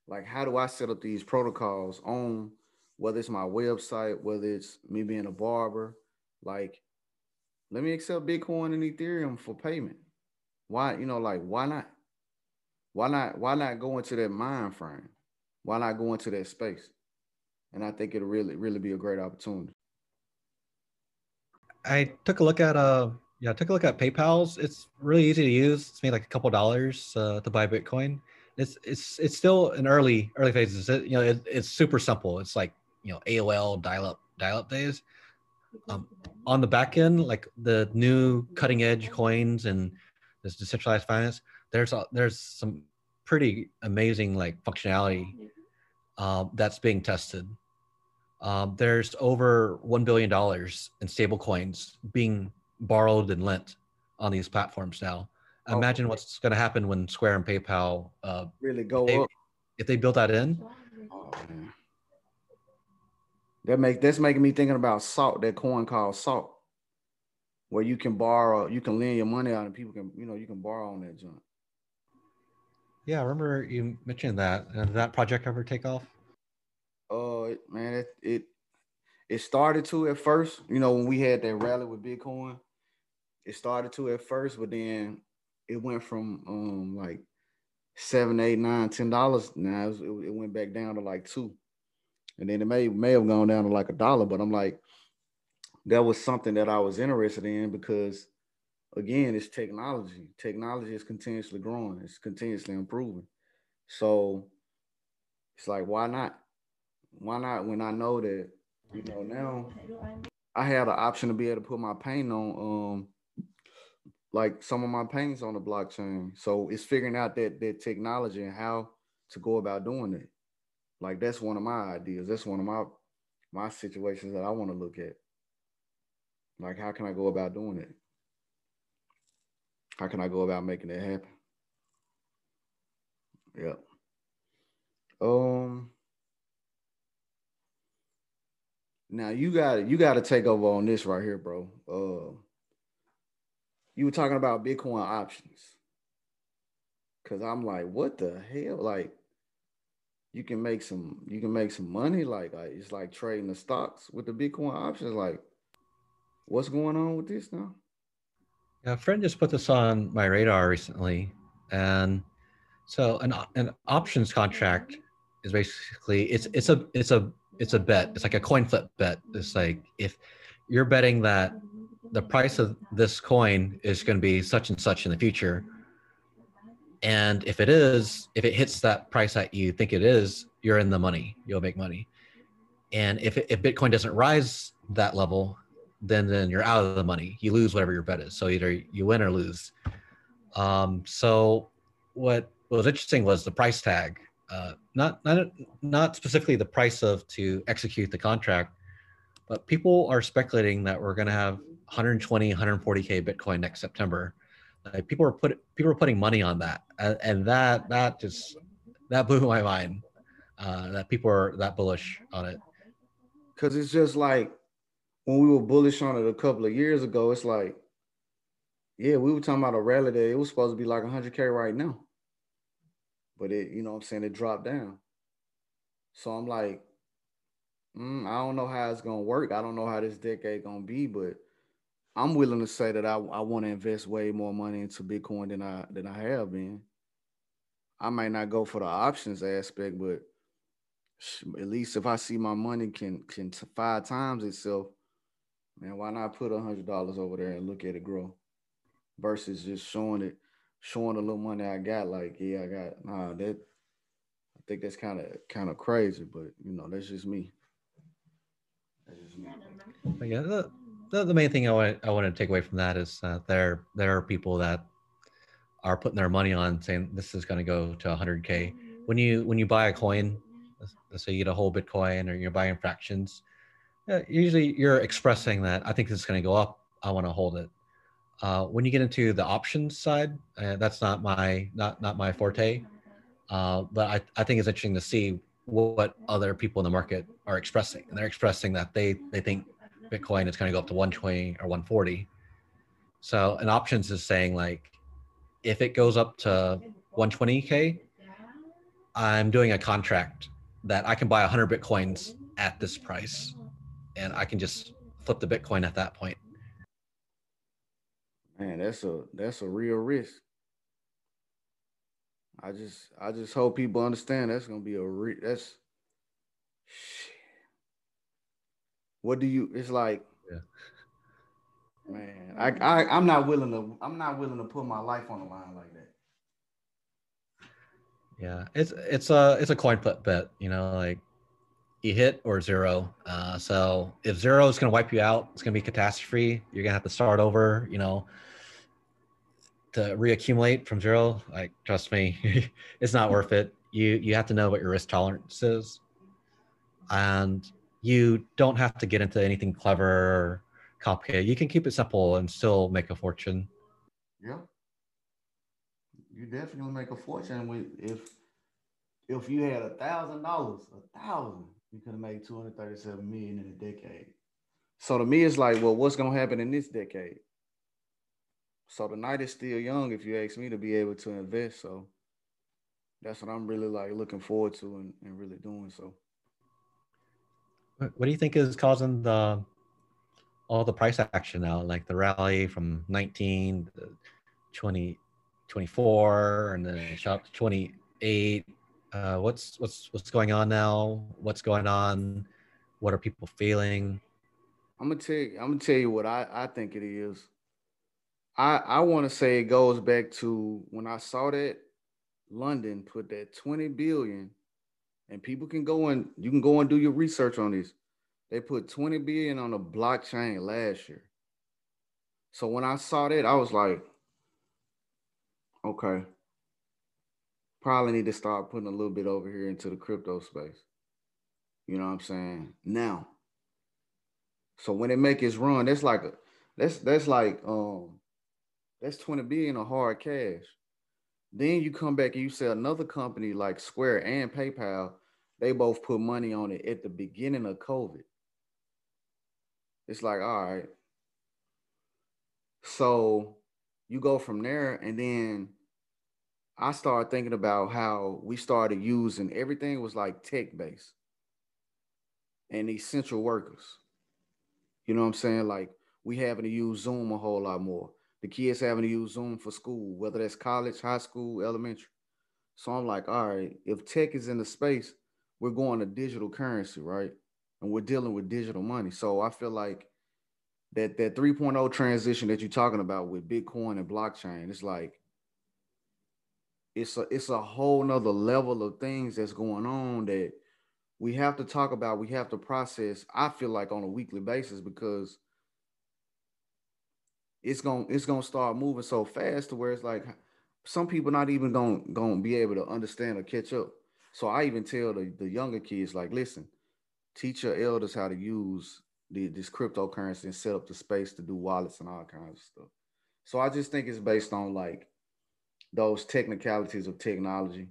Like, how do I set up these protocols on whether it's my website, whether it's me being a barber, like let me accept Bitcoin and Ethereum for payment. Why, you know, like why not? Why not? Why not go into that mind frame? Why not go into that space? And I think it'll really, really be a great opportunity. I took a look at uh yeah, I took a look at PayPal's. It's really easy to use. It's made like a couple dollars uh, to buy Bitcoin. It's it's it's still in early early phases. It, you know, it, it's super simple. It's like you know AOL dial up dial up days. Um, on the back end, like the new cutting edge coins and this decentralized finance, there's a, there's some pretty amazing like functionality uh, that's being tested. Um, there's over one billion dollars in stable coins being borrowed and lent on these platforms now. Oh, Imagine what's going to happen when Square and PayPal uh, really go if they, up. If they build that in, oh, that make that's making me thinking about salt, that coin called salt, where you can borrow, you can lend your money out, and people can, you know, you can borrow on that junk. Yeah, I remember you mentioned that. Uh, did that project ever take off? Uh, man, it, it it started to at first. You know, when we had that rally with Bitcoin, it started to at first, but then it went from um like seven, eight, nine, ten dollars. Now it, it went back down to like two and then it may may have gone down to like a dollar, but I'm like, that was something that I was interested in because again, it's technology. Technology is continuously growing, it's continuously improving. So it's like, why not? Why not when I know that, you know, now I had an option to be able to put my paint on um like some of my paints on the blockchain. So it's figuring out that that technology and how to go about doing it. Like that's one of my ideas. That's one of my my situations that I want to look at. Like how can I go about doing it? How can I go about making it happen? Yep. Um now you got you got to take over on this right here, bro. Uh you were talking about Bitcoin options. Cause I'm like, what the hell? Like you can make some you can make some money like, it's like trading the stocks with the bitcoin options like what's going on with this now? Yeah a friend just put this on my radar recently and so an, an options contract is basically it's it's a it's a it's a bet. It's like a coin flip bet. It's like if you're betting that the price of this coin is going to be such and such in the future and if it is, if it hits that price that you think it is, you're in the money. You'll make money. And if, if Bitcoin doesn't rise that level, then then you're out of the money. You lose whatever your bet is. So either you win or lose. Um, so what, was interesting was the price tag. Uh, not not not specifically the price of to execute the contract, but people are speculating that we're going to have 120, 140k Bitcoin next September like people were put people were putting money on that, and, that that just that blew my mind. Uh, that people are that bullish on it. Cause it's just like when we were bullish on it a couple of years ago, it's like, yeah, we were talking about a rally day. it was supposed to be like 100k right now, but it, you know, what I'm saying it dropped down. So I'm like, mm, I don't know how it's gonna work. I don't know how this decade gonna be, but I'm willing to say that I, I want to invest way more money into Bitcoin than I than I have been. I might not go for the options aspect, but at least if I see my money can can five times itself, man, why not put a hundred dollars over there and look at it grow, versus just showing it, showing the little money I got. Like, yeah, I got nah. That I think that's kind of kind of crazy, but you know, that's just me. That's just me. Yeah, the, the main thing I want I want to take away from that is uh, there there are people that are putting their money on saying this is going to go to 100k. When you when you buy a coin, let's say you get a whole Bitcoin or you're buying fractions, uh, usually you're expressing that I think this is going to go up. I want to hold it. Uh, when you get into the options side, uh, that's not my not not my forte. Uh, but I, I think it's interesting to see what other people in the market are expressing, and they're expressing that they they think Bitcoin is going to go up to 120 or 140. So an options is saying like, if it goes up to 120k, I'm doing a contract that I can buy 100 bitcoins at this price, and I can just flip the bitcoin at that point. Man, that's a that's a real risk. I just I just hope people understand that's gonna be a re- that's. What do you? It's like, yeah. man, I I I'm not willing to I'm not willing to put my life on the line like that. Yeah, it's it's a it's a coin flip bet. You know, like you hit or zero. Uh, so if zero is going to wipe you out, it's going to be catastrophe. You're going to have to start over. You know, to reaccumulate from zero. Like trust me, it's not worth it. You you have to know what your risk tolerance is, and you don't have to get into anything clever complicated. You can keep it simple and still make a fortune. Yeah you definitely make a fortune with if if you had a thousand dollars, a thousand, you could have made 237 million in a decade. So to me, it's like, well, what's gonna happen in this decade? So the night is still young, if you ask me, to be able to invest. So that's what I'm really like looking forward to and, and really doing. So what do you think is causing the all the price action now, like the rally from 19 to 20, 24 and then shot to 28 uh, what's what's what's going on now? What's going on? What are people feeling? I'm gonna tell you i'm gonna tell you what i i think it is. I i want to say it goes back to when i saw that london put that 20 billion and people can go and you can go and do your research on this they put 20 billion on the blockchain last year so when i saw that i was like Okay. Probably need to start putting a little bit over here into the crypto space. You know what I'm saying? Now. So when it make its run, that's like a that's that's like um that's 20 billion of hard cash. Then you come back and you sell another company like Square and PayPal, they both put money on it at the beginning of COVID. It's like, all right. So you go from there and then I started thinking about how we started using everything was like tech based and essential workers. You know what I'm saying? Like we having to use Zoom a whole lot more. The kids having to use Zoom for school, whether that's college, high school, elementary. So I'm like, all right, if tech is in the space, we're going to digital currency, right? And we're dealing with digital money. So I feel like that that 3.0 transition that you're talking about with Bitcoin and blockchain, it's like it's a it's a whole nother level of things that's going on that we have to talk about, we have to process, I feel like on a weekly basis because it's gonna it's gonna start moving so fast to where it's like some people not even gonna gonna be able to understand or catch up. So I even tell the, the younger kids, like, listen, teach your elders how to use the, this cryptocurrency and set up the space to do wallets and all kinds of stuff. So I just think it's based on like those technicalities of technology.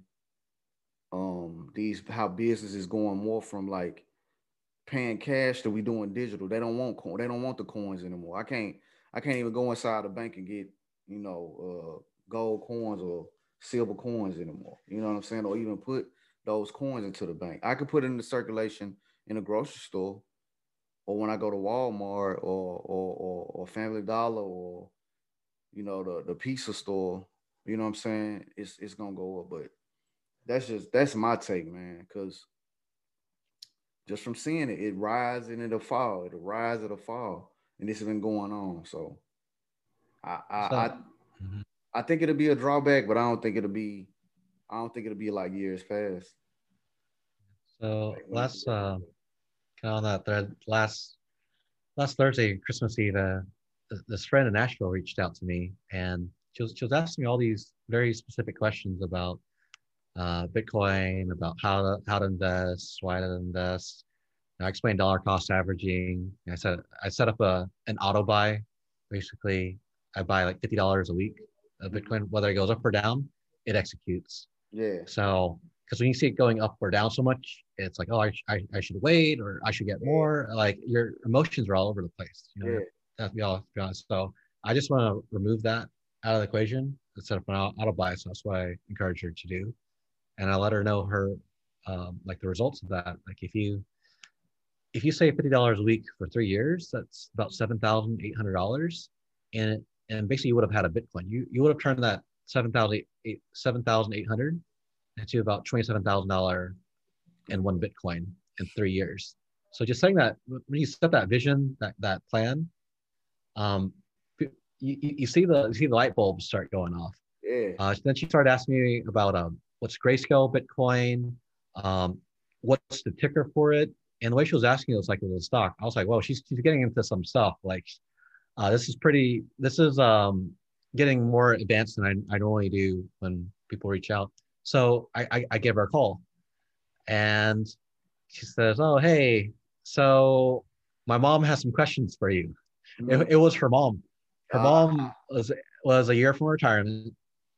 Um, these how business is going more from like paying cash to we doing digital. They don't want coin. They don't want the coins anymore. I can't. I can't even go inside the bank and get you know uh, gold coins or silver coins anymore. You know what I'm saying? Or even put those coins into the bank. I could put it in the circulation in a grocery store or when I go to Walmart or or or, or Family Dollar or you know the the pizza store, you know what I'm saying? It's it's gonna go up, but that's just that's my take, man. Cause just from seeing it, it rise and it'll fall, it'll rise, it'll fall, and this has been going on. So I I so, I, mm-hmm. I think it'll be a drawback, but I don't think it'll be I don't think it'll be like years past. So like, last uh on that thread last last Thursday, Christmas Eve, uh, this friend in Nashville reached out to me and she was, she was asking me all these very specific questions about uh, Bitcoin, about how to, how to invest, why to invest. And I explained dollar cost averaging. I said I set up a an auto buy, basically I buy like fifty dollars a week of. Bitcoin, whether it goes up or down, it executes. Yeah. So because when you see it going up or down so much, it's like, oh, I, sh- I, I should wait or I should get more. Like your emotions are all over the place. You know, Yeah. that's be all to be honest. So I just want to remove that out of the equation instead of an auto bias. That's what I encourage her to do. And I let her know her um, like the results of that. Like if you if you save fifty dollars a week for three years, that's about seven thousand eight hundred dollars. And and basically you would have had a Bitcoin. You you would have turned that seven thousand eight seven thousand eight hundred to about twenty seven thousand dollar in one Bitcoin in three years. So just saying that when you set that vision, that that plan, um, you, you see the you see the light bulbs start going off. Yeah. Uh, then she started asking me about um, what's Grayscale Bitcoin, um, what's the ticker for it, and the way she was asking it was like a stock. I was like, well, she's she's getting into some stuff. Like, uh, this is pretty. This is um, getting more advanced than I, I normally do when people reach out. So I, I I gave her a call, and she says, oh hey, so my mom has some questions for you. It, it was her mom. Her Ah. mom was was a year from retirement,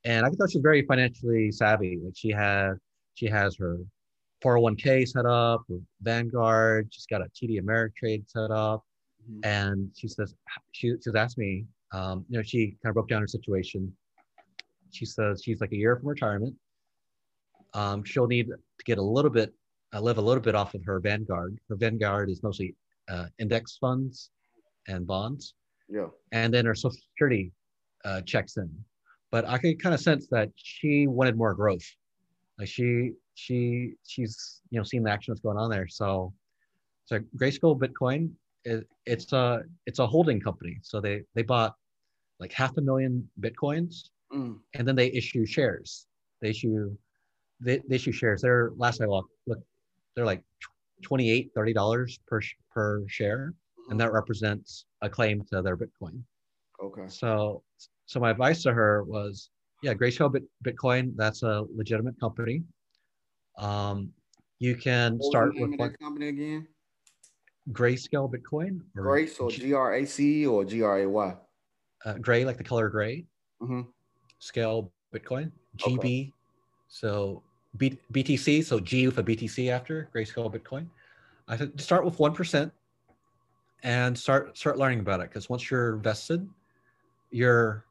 and I thought she was very financially savvy. Like she had she has her 401k set up with Vanguard. She's got a TD Ameritrade set up, Mhm. and she says she she's asked me. Um, you know, she kind of broke down her situation. She says she's like a year from retirement. Um, she'll need to get a little bit, uh, live a little bit off of her Vanguard. Her Vanguard is mostly uh, index funds and bonds Yeah. and then her social security uh, checks in. But I could kind of sense that she wanted more growth. Like she she she's you know seen the action that's going on there. So so Grayscale Bitcoin it, it's a it's a holding company. So they they bought like half a million bitcoins Mm. and then they issue shares. They issue they, they issue shares. They're last I looked, look they're like 28 30 dollars per per share and that represents a claim to their bitcoin Okay. so so my advice to her was yeah grayscale Bit- bitcoin that's a legitimate company um you can What start with that company again? grayscale bitcoin or Grace or G- R A C or G R A Y? Uh, gray like the color gray Mm-hmm. scale bitcoin Okay. gb so B- btc so g with a btc after grayscale bitcoin i said start with 1% and start start learning about it because once you're vested you're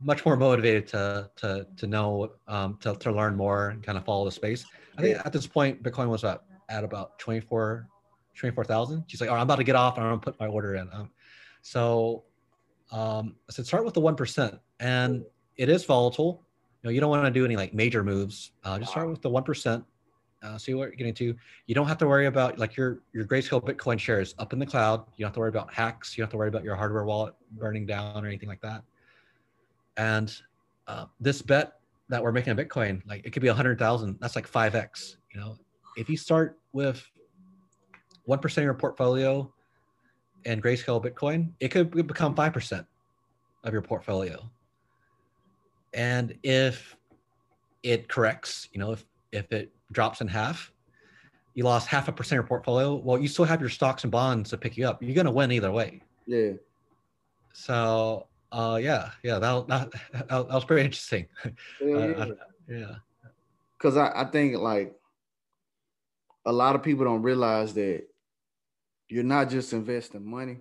much more motivated to to to know um, to, to learn more and kind of follow the space i think at this point bitcoin was at, at about 24 24000 she's like oh, i'm about to get off and i'm going to put my order in um, so um, i said start with the 1% and it is volatile. You know you don't want to do any like major moves. Uh, just start with the 1% uh, see what you're getting to. You don't have to worry about like your your grayscale bitcoin shares up in the cloud. You don't have to worry about hacks. You don't have to worry about your hardware wallet burning down or anything like that. And uh, this bet that we're making on bitcoin like it could be a 100000 that's like 5x you know. If you start with 1% of your portfolio and grayscale bitcoin it could become 5% of your portfolio. And if it corrects you know if if it drops in half you lost half a percent of your portfolio well you still have your stocks and bonds to pick you up. You're going to win either way. Yeah. so uh yeah yeah that, that, that, that was pretty interesting. Uh, yeah. I- yeah. Cause I, I think like a lot of people don't realize that you're not just investing money,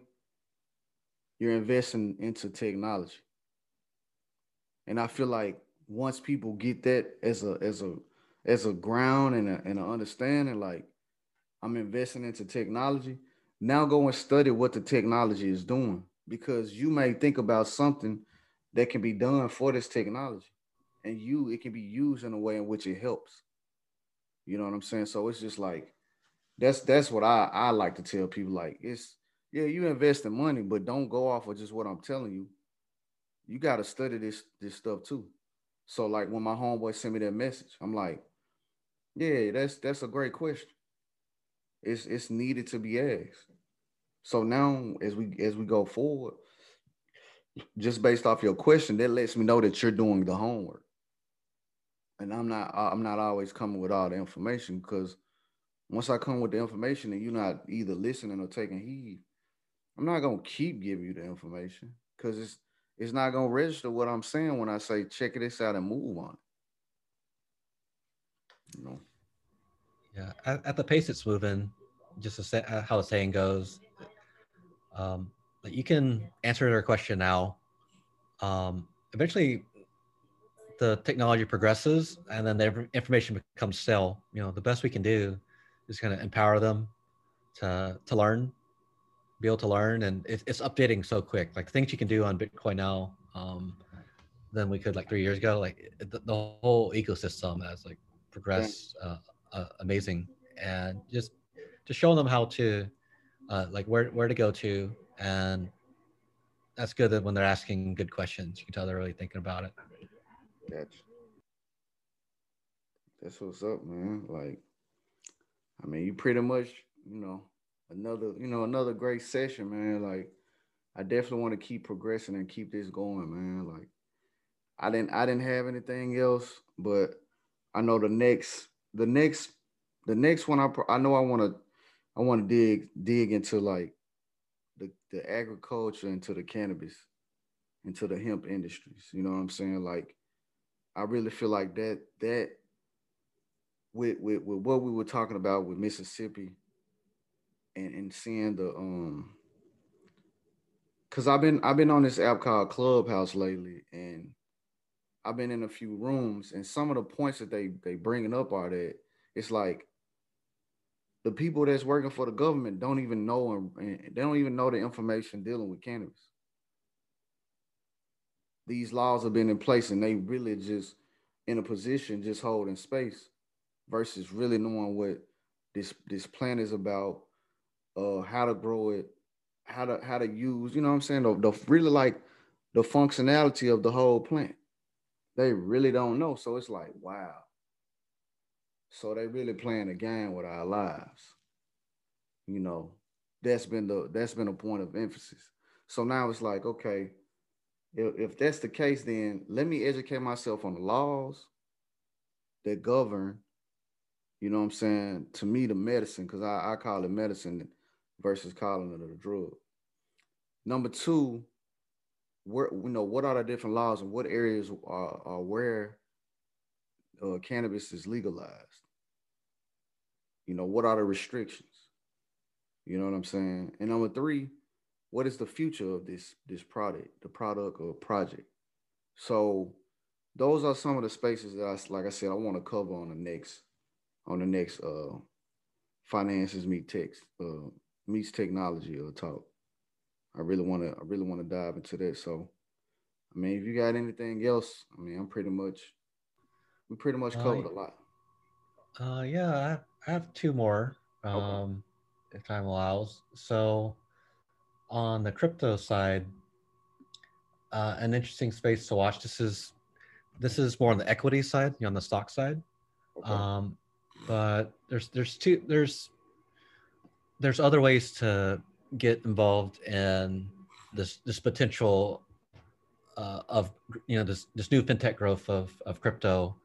you're investing into technology. And I feel like once people get that as a as a as a ground and a, and an understanding, like I'm investing into technology. Now go and study what the technology is doing because you may think about something that can be done for this technology and you it can be used in a way in which it helps. You know what I'm saying? So it's just like that's that's what I I like to tell people. Like it's yeah, you invest in money, but don't go off of just what I'm telling you. You got to study this this stuff too. So like when my homeboy sent me that message, I'm like, yeah, that's that's a great question. It's it's needed to be asked. So now as we as we go forward, just based off your question, that lets me know that you're doing the homework. And I'm not I'm not always coming with all the information because once I come with the information and you're not either listening or taking heed, I'm not gonna keep giving you the information because it's it's not gonna register what I'm saying when I say check this out and move on. You know. Yeah, at, at the pace it's moving, just say, uh, how the saying goes, um, you can answer their question now. Um, eventually, the technology progresses, and then the information becomes stale. You know, the best we can do is kind of empower them to to learn, be able to learn, and it, it's updating so quick. Like things you can do on Bitcoin now um, than we could like three years ago. Like the, the whole ecosystem has like progressed uh, uh, amazing, and just just showing them how to uh, like where where to go to, and that's good that when they're asking good questions, you can tell they're really thinking about it. Gotcha. That's what's up, man. Like, I mean, you pretty much, you know, another, you know, another great session, man. Like, I definitely want to keep progressing and keep this going, man. Like, I didn't, I didn't have anything else, but I know the next, the next, the next one, I, I know I want to, I want to dig, dig into like the the agriculture, into the cannabis, into the hemp industries. You know what I'm saying? Like, I really feel like that that with with, with what we were talking about with Mississippi and, and seeing the um because I've been I've been on this app called Clubhouse lately and I've been in a few rooms and some of the points that they they bringing up are that it's like the people that's working for the government don't even know and, they don't even know the information dealing with cannabis. These laws have been in place and they really just in a position just holding space versus really knowing what this this plant is about, uh, how to grow it, how to how to use, you know what I'm saying? The, the really like the functionality of the whole plant. They really don't know. So it's like, wow. So they really playing a game with our lives. You know, that's been the that's been a point of emphasis. So now it's like, okay, if, if that's the case, then let me educate myself on the laws that govern, you know what I'm saying, to me, the medicine, because I, I call it medicine versus calling it a drug. Number two, where you know what are the different laws and what areas are, are where uh, cannabis is legalized. You know what are the restrictions? You know what I'm saying. And number three, what is the future of this this product, the product or project? So those are some of the spaces that I like I said I want to cover on the next on the next uh finances meet text uh meets technology or talk. I really want to I really want to dive into that. So I mean if you got anything else, I mean I'm pretty much we pretty much uh, covered uh, a lot. Uh yeah, I have, I have two more um okay. if time allows. So on the crypto side, uh, an interesting space to watch. This is this is more on the equity side, you know, on the stock side. Okay. Um, but there's there's two there's there's other ways to get involved in this this potential uh, of you know this this new fintech growth of of crypto,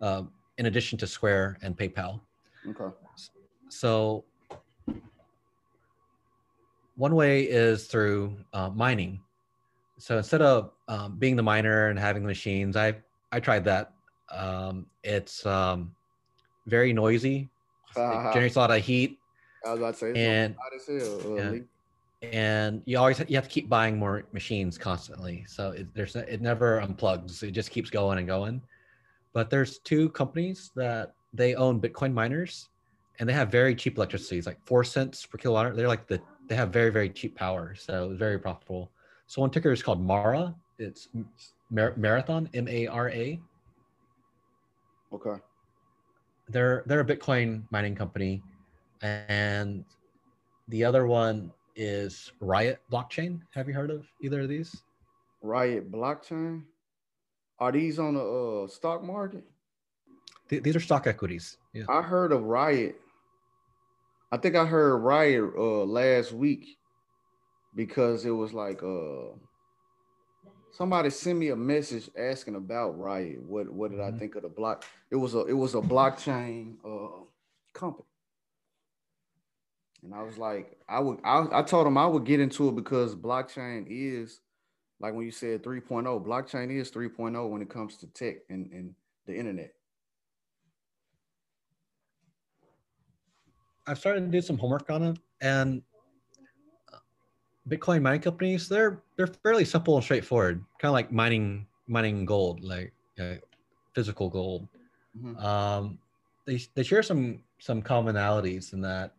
uh, in addition to Square and PayPal. Okay. So one way is through uh, mining. So instead of um, being the miner and having the machines, I I tried that. Um, it's um, very noisy. Uh-huh. It generates a lot of heat. I was about to say, and, and, and, you always you have to keep buying more machines constantly. So it, there's it never unplugs. It just keeps going and going. But there's two companies that they own Bitcoin miners, and they have very cheap electricity. It's like four cents per kilowatt. They're like the they have very very cheap power, so very profitable. So one ticker is called Mara. It's Mar- Marathon M A R A. Okay. They're they're a Bitcoin mining company, and the other one is Riot Blockchain. Have you heard of either of these? Riot Blockchain. Are these on the uh, stock market? Th- these are stock equities. Yeah. I heard of Riot I think I heard Riot uh, last week because it was like uh, somebody sent me a message asking about Riot. What what did mm-hmm. I think of the block? It was a it was a blockchain uh, company. And I was like, I would I, I told him I would get into it because blockchain is like when you said 3.0, blockchain is 3.0 when it comes to tech and, and the internet. I've started to do some homework on it, and Bitcoin mining companies they're they're fairly simple and straightforward, kind of like mining mining gold, like uh, physical gold. Mm-hmm. Um, they they share some some commonalities in that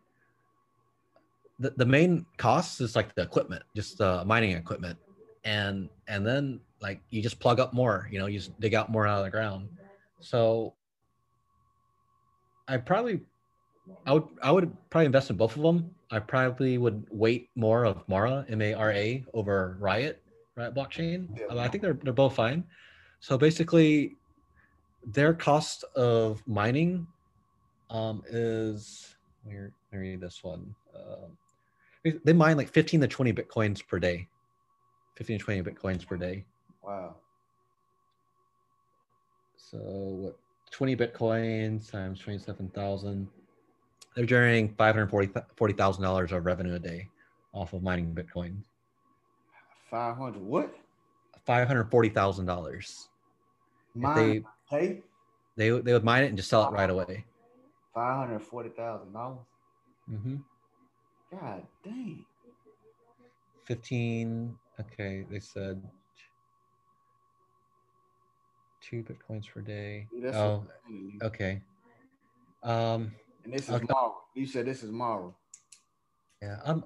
the, the main cost is like the equipment, just the mining equipment, and and then like you just plug up more, you know, you just dig out more out of the ground. So I probably I would I would probably invest in both of them. I probably would wait more of Mara M A R A over Riot Riot blockchain. Yeah. I think they're they're both fine. So basically, their cost of mining um, is let me read this one. Uh, they mine like 15 to 20 bitcoins per day 15 to 20 bitcoins per day wow so what 20 bitcoins times 27000 they're generating $540000 of revenue a day off of mining bitcoin 500 what $540000 mine they, hey they, they would mine it and just sell it right away $540000 mm-hmm God dang. 15. Okay, they said two bitcoins per day. That's oh, okay. Um, and this is okay. Mara. You said this is Mara. Yeah, I'm,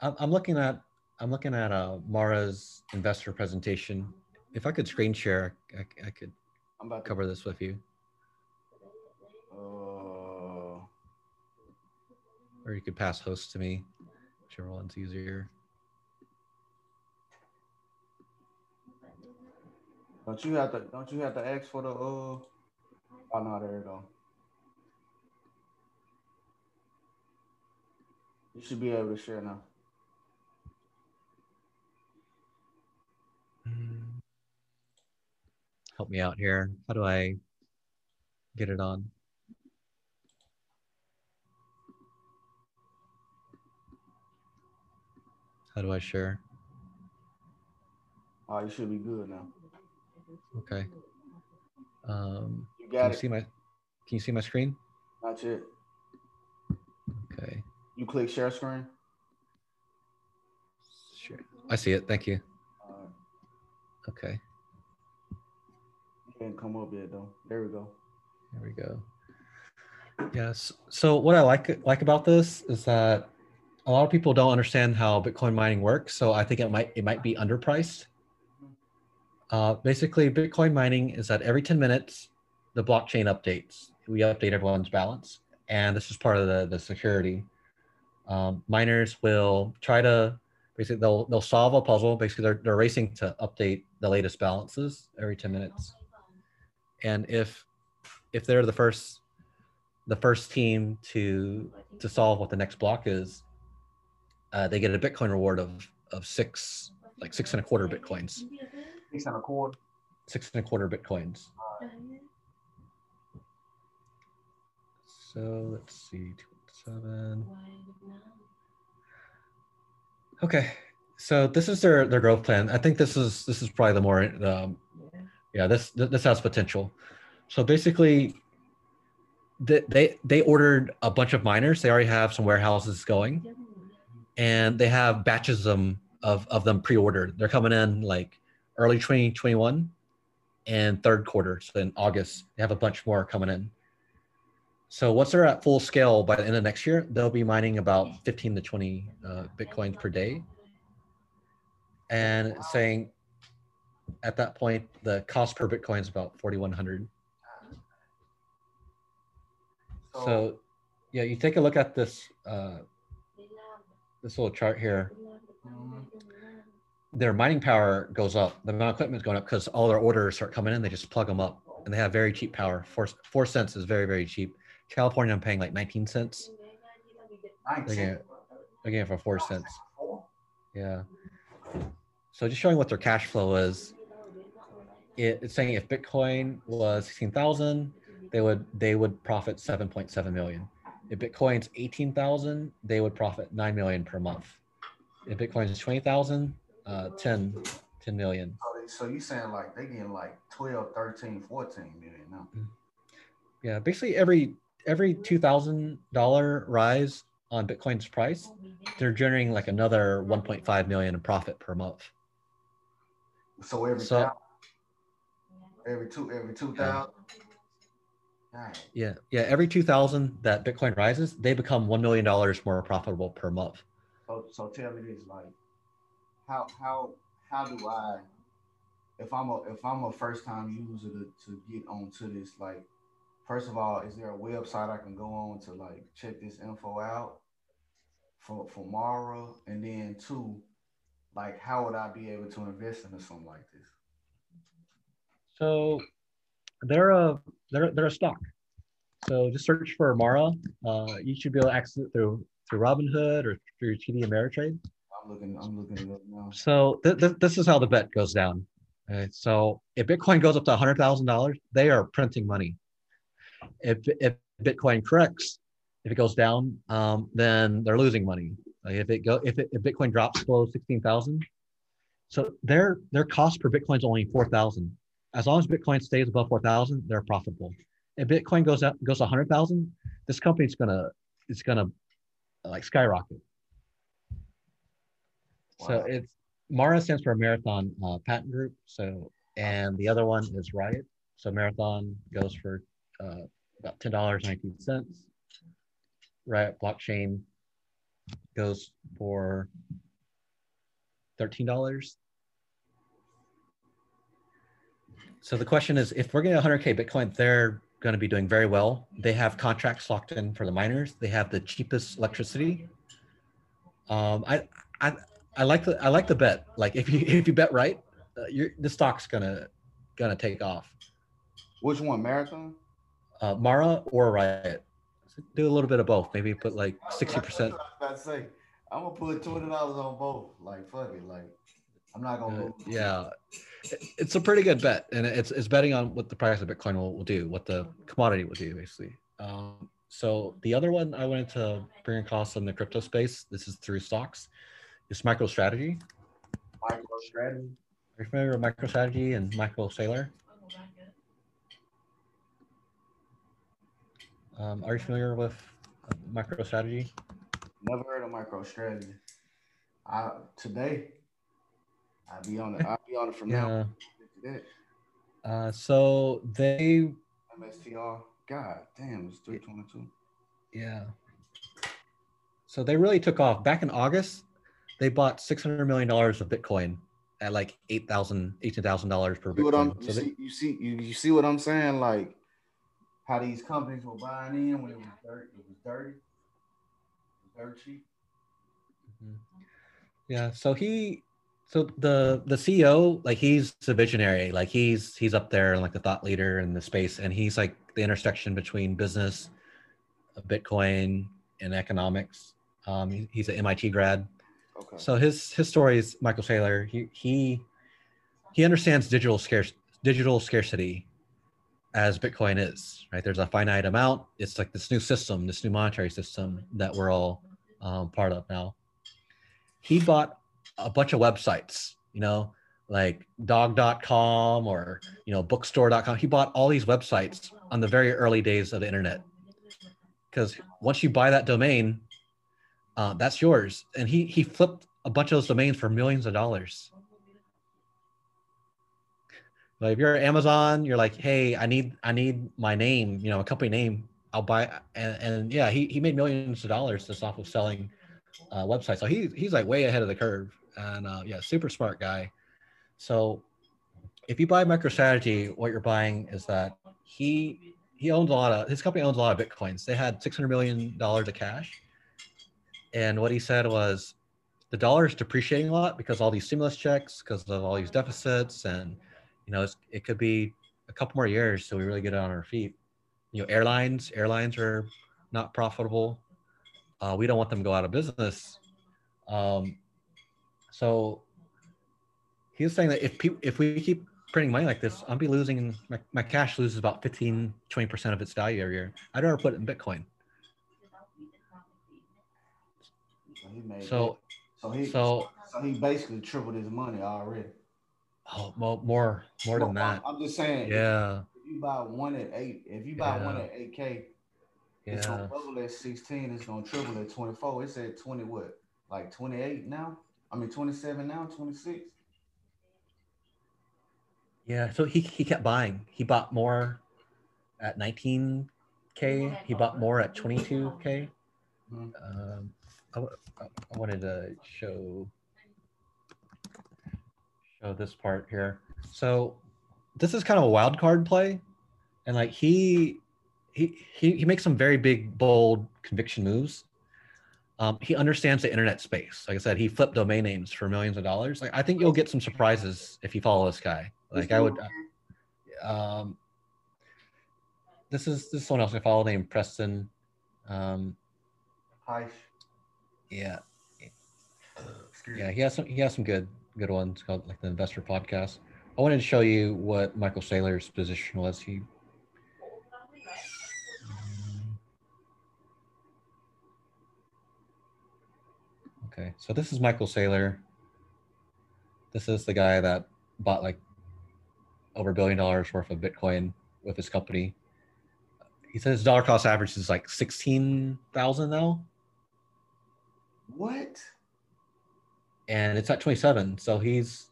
I'm, I'm looking at, I'm looking at uh, Mara's investor presentation. If I could screen share, I, I could I'm about cover to... this with you. or you could pass host to me, whichever one's easier. Don't you have to? Don't you have to ask for the? Uh, oh no, there you go. You should be able to share now. Help me out here. How do I get it on? How do I share? Oh, you should be good now. Okay. Um, you got can it. You see my, can you see my screen? That's it. Okay. You click share screen. Sure. I see it. Thank you. Okay. It can't come up yet though. There we go. There we go. Yes. So what I like like about this is that a lot of people don't understand how Bitcoin mining works, so I think it might it might be underpriced. Uh, basically, Bitcoin mining is that every 10 minutes, the blockchain updates. We update everyone's balance, and this is part of the the security. Um, miners will try to basically they'll they'll solve a puzzle. Basically, they're they're racing to update the latest balances every 10 minutes, and if if they're the first the first team to to solve what the next block is, uh, they get a Bitcoin reward of of six, like six and a quarter bitcoins. Six and a quarter. Six and a quarter bitcoins. So let's see, seven. Okay, so this is their their growth plan. I think this is this is probably the more um, yeah this this has potential. So basically, they they ordered a bunch of miners. They already have some warehouses going and they have batches of them of, of them pre-ordered. They're coming in like early 2021 and third quarter. So in August, they have a bunch more coming in. So once they're at full scale by the end of next year, they'll be mining about 15 to 20 uh, Bitcoins per day. And saying at that point, the cost per Bitcoin is about 4,100. So yeah, you take a look at this uh, this little chart here, their mining power goes up. The amount of equipment is going up because all their orders start coming in. They just plug them up, and they have very cheap power. Four four cents is very very cheap. California, I'm paying like 19 cents. Again, again for four cents. Yeah. So just showing what their cash flow is. It, it's saying if Bitcoin was 16,000, they would they would profit 7.7 million. If Bitcoin's 18,000, they would profit 9 million per month. If Bitcoin's 20,000, uh, 10, 10 million. So, they, so you saying like they getting like 12, 13, 14 million now? Yeah, basically every every two thousand dollar rise on Bitcoin's price, they're generating like another 1.5 million in profit per month. So every So- every two every two thousand. Dang. Yeah, yeah. Every two thousand that Bitcoin rises, they become one million dollars more profitable per month. So so tell me this, like how how how do I if I'm a if I'm a first time user to, to get onto this, like first of all, is there a website I can go on to like check this info out for for Mara? And then two, like how would I be able to invest into something like this? So they're a they're they're a stock. So just search for Mara. Uh, you should be able to access it through through Robinhood or through TD Ameritrade. I'm looking I'm looking it up now. So th- th- this is how the bet goes down. Okay, so if Bitcoin goes up to hundred thousand dollars, they are printing money. If if Bitcoin corrects, if it goes down, um, then they're losing money. Like if it go if, it, if Bitcoin drops below sixteen thousand, so their their cost per Bitcoin is only four thousand. As long as Bitcoin stays above four thousand, they're profitable. If Bitcoin goes up goes to hundred thousand, this company's gonna it's gonna like skyrocket. So it's Mara stands for Marathon uh, Patent Group. So and the other one is Riot. So Marathon goes for uh, about ten dollars nineteen cents. Riot Blockchain goes for thirteen dollars. So the question is, if we're getting 100k Bitcoin, they're going to be doing very well. They have contracts locked in for the miners. They have the cheapest electricity. Um, I, I, I like the I like the bet. Like if you if you bet right, uh, the stock's gonna gonna take off. Which one, Marathon? Uh, Mara or Riot, do a little bit of both. Maybe put like sixty percent. I was about to say, I'm gonna put twenty dollars on both. Like fuck it, like I'm not gonna. Uh, yeah, it's a pretty good bet, and it's it's betting on what the price of Bitcoin will, will do, what the commodity will do, basically. Um, so the other one I wanted to bring across in the crypto space, this is through stocks, is MicroStrategy. Micro strategy. Are you familiar with MicroStrategy and Michael Saylor? Um, are you familiar with MicroStrategy? Never heard of MicroStrategy. I today. I'll be on it. I'll be on it from now. Yeah. That Uh, so they, MSTR. God damn, it's three twenty two. yeah. So they really took off. Back in August, they bought six hundred million dollars of Bitcoin at like eight thousand, eighteen thousand dollars per See what I'm, Bitcoin. you, So they, see, you see, you, you see what I'm saying? Like how these companies were buying in when it was dirt. It was dirty. It was dirt cheap. Yeah. So he, so the the CEO, like he's a visionary. Like he's he's up there and like the thought leader in the space, and he's like the intersection between business, uh, Bitcoin, and economics. Um, he- he's an MIT grad. Okay. So his his story is Michael Saylor. He he he understands digital scarce digital scarcity as Bitcoin is. Right. There's a finite amount. It's like this new system, this new monetary system that we're all um, part of now. He bought a bunch of websites. You know, like dog.com or you know bookstore.com. He bought all these websites on the very early days of the internet because once you buy that domain, uh, that's yours. And he he flipped a bunch of those domains for millions of dollars. Like if you're Amazon, you're like, hey, I need I need my name, you know, a company name. I'll buy and, and yeah, he, he made millions of dollars just off of selling uh, websites. So he he's like way ahead of the curve. And uh, yeah, super smart guy. So if you buy MicroStrategy, what you're buying is that he he owns a lot of his company owns a lot of bitcoins. They had six hundred million dollars of cash, and what he said was the dollar is depreciating a lot because all these stimulus checks, because of all these deficits, and you know it's, it could be a couple more years so we really get on our feet. You know, airlines airlines are not profitable. Uh, we don't want them to go out of business. Um, so he was saying that if people if we keep printing money like this, I'll be losing my, my cash loses about 15, 20% of its value every year. I'd rather put it in Bitcoin. So he made So so he so so he basically tripled his money already. Oh, well, more more than that. I'm just saying. Yeah. If you buy one at eight, if you buy Yeah. one at eight K, it's Yeah. gonna double at 16, it's gonna triple at 24. It's at 20 what? Like 28 now? I mean 27 now, 26. Yeah. So he he kept buying. He bought more at 19k. He bought more at 22k. Mhm. Um, I, w- I wanted to show show this part here. So this is kind of a wild card play, and like he he he, he makes some very big, bold conviction moves. Um, he understands the internet space. Like I said, he flipped domain names for millions of dollars. Like I think you'll get some surprises if you follow this guy. Like I would. Um, this is this is someone else I follow named Preston. Um, Heish. yeah, Excuse yeah, he has some he has some good good ones called like the Investor Podcast. I wanted to show you what Michael Saylor's position was. He Okay, so this is Michael Saylor. This is the guy that bought like over a billion dollars worth of Bitcoin with his company. He says his dollar cost average is like sixteen thousand now, What? And it's at twenty seven. So he's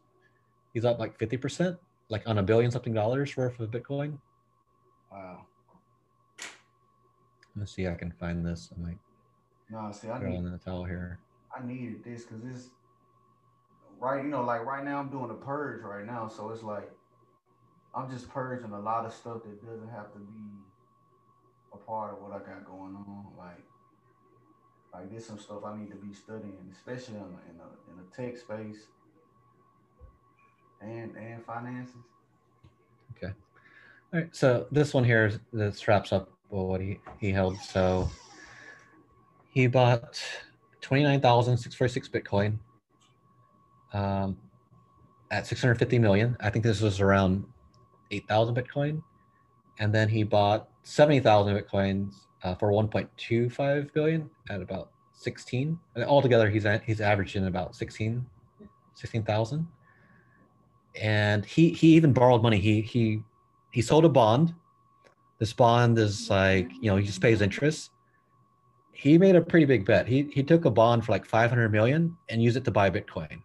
he's up like fifty percent, like on a billion something dollars worth of Bitcoin. Wow. Let's see, if I can find this. I might No, see, I throw need in the towel here. I needed this because it's right, you know, like right now I'm doing a purge right now, so it's like I'm just purging a lot of stuff that doesn't have to be a part of what I got going on. Like, like there's some stuff I need to be studying, especially in the, in the, in the tech space and and finances. Okay. All right, so this one here, is- this wraps up what he, he held. So he bought 29,646 Bitcoin um, at 650 million. I think this was around 8,000 Bitcoin. And then he bought 70,000 Bitcoins uh, for 1.25 billion at about 16. And altogether, he's, at, he's averaging about 16, 16,000. And he, he even borrowed money. He, he he sold a bond. This bond is like, you know, he just pays interest. He made a pretty big bet. He he took a bond for like 500 million and used it to buy Bitcoin.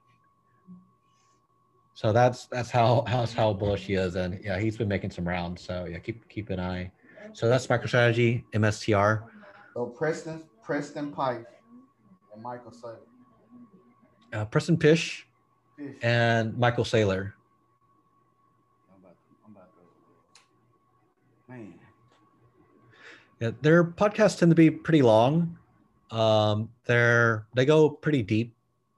So that's that's how that's how bullish he is, and yeah, he's been making some rounds. So yeah, keep keep an eye. So that's MicroStrategy, MSTR. So Preston, Preston Pike, and Michael Saylor. Uh, Preston Pysh Fish. and Michael Saylor. I'm about, I'm about to, man. Yeah, their podcasts tend to be pretty long. Um, they're they go pretty deep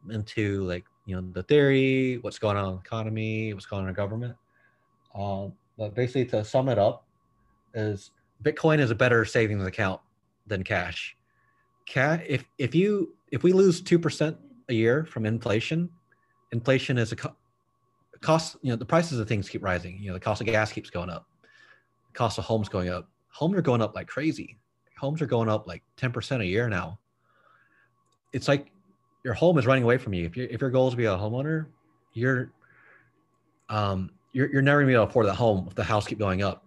into like you know the theory, what's going on in the economy, what's going on in government. Um, but basically, to sum it up, is Bitcoin is a better savings account than cash. Cash, if if you if we lose two percent a year from inflation, inflation is a co- cost. You know the prices of things keep rising. You know the cost of gas keeps going up, the cost of homes going up homes are going up like crazy. Homes are going up like 10% a year now. It's like your home is running away from you. If, you if your goal is to be a homeowner, you're um, you're, you're never gonna be able to afford that home if the house keep going up.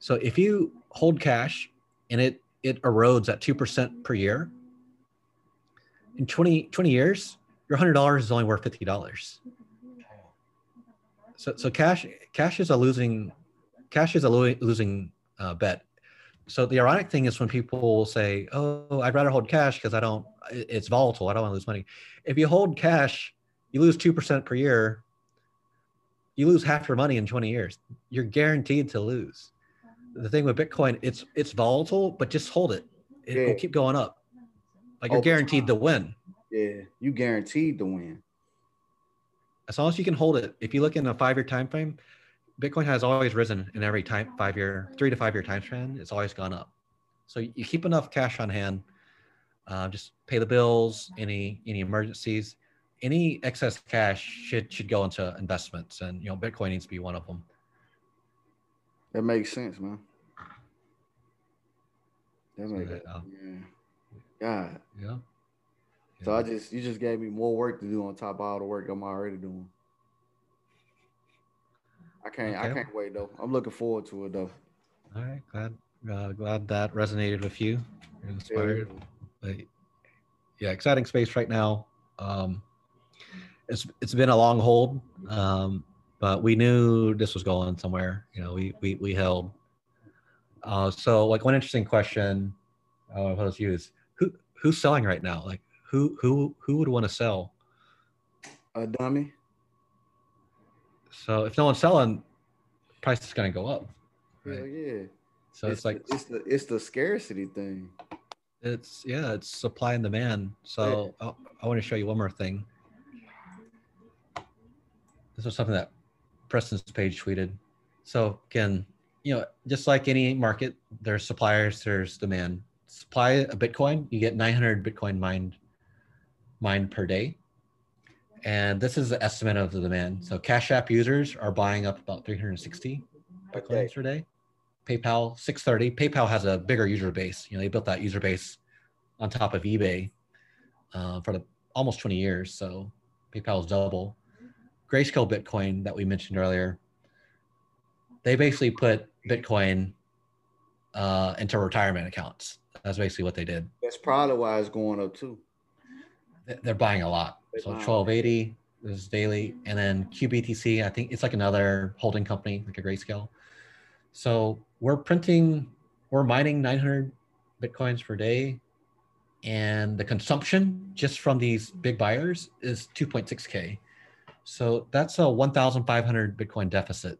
So if you hold cash and it it erodes at 2% per year, in 20, 20 years, your $100 is only worth $50. So, so cash cash is a losing cash is a lo- losing uh, bet. So the ironic thing is when people say, "Oh, I'd rather hold cash because I don't. It's volatile. I don't want to lose money." If you hold cash, you lose two percent per year. You lose half your money in twenty years. You're guaranteed to lose. The thing with Bitcoin, it's it's volatile, but just hold it. It Yeah. will keep going up. Like you're guaranteed to win Yeah, you guaranteed to win. as long as you can hold it. If you look in a five-year time frame, Bitcoin has always risen in every time five-year, three to five-year time span. It's always gone up. So you keep enough cash on hand. Uh, just pay the bills, any any emergencies, any excess cash should should go into investments, and you know Bitcoin needs to be one of them. That makes sense, man. That makes uh, yeah. God. Yeah. So I just you just gave me more work to do on top of all the work I'm already doing. I can't. I can't wait though. I'm looking forward to it though. All right, glad uh, glad that resonated with you. You're inspired. But yeah, exciting space right now. Um, it's it's been a long hold, um, but we knew this was going somewhere. You know, we we we held. Uh, so like one interesting question, uh, I'll pose to you is who who's selling right now? Like who who who would want to sell? A dummy. So if no one's selling, price is going to go up. Hell yeah. So it's, like the, it's the it's the scarcity thing. it's yeah, it's supply and demand. So I, I want to show you one more thing. This was something that Preston's page tweeted. So again, you know, just like any market, there's suppliers, there's demand. Supply a Bitcoin, you get 900 Bitcoin mined mined per day. And this is the estimate of the demand. So Cash App users are buying up about 360 Per Bitcoins per day. PayPal 630. PayPal has a bigger user base. You know, they built that user base on top of eBay uh, for the, almost 20 years. So PayPal is double. Grayscale Bitcoin that we mentioned earlier, they basically put Bitcoin uh, into retirement accounts. That's basically what they did. That's probably why it's going up too. They- They're buying a lot. They're So buying. 1280 is daily, and then QBTC. I think it's like another holding company, like a Grayscale. So we're printing, we're mining 900 bitcoins per day, and the consumption just from these big buyers is 2.6k. So that's a 1,500 Bitcoin deficit.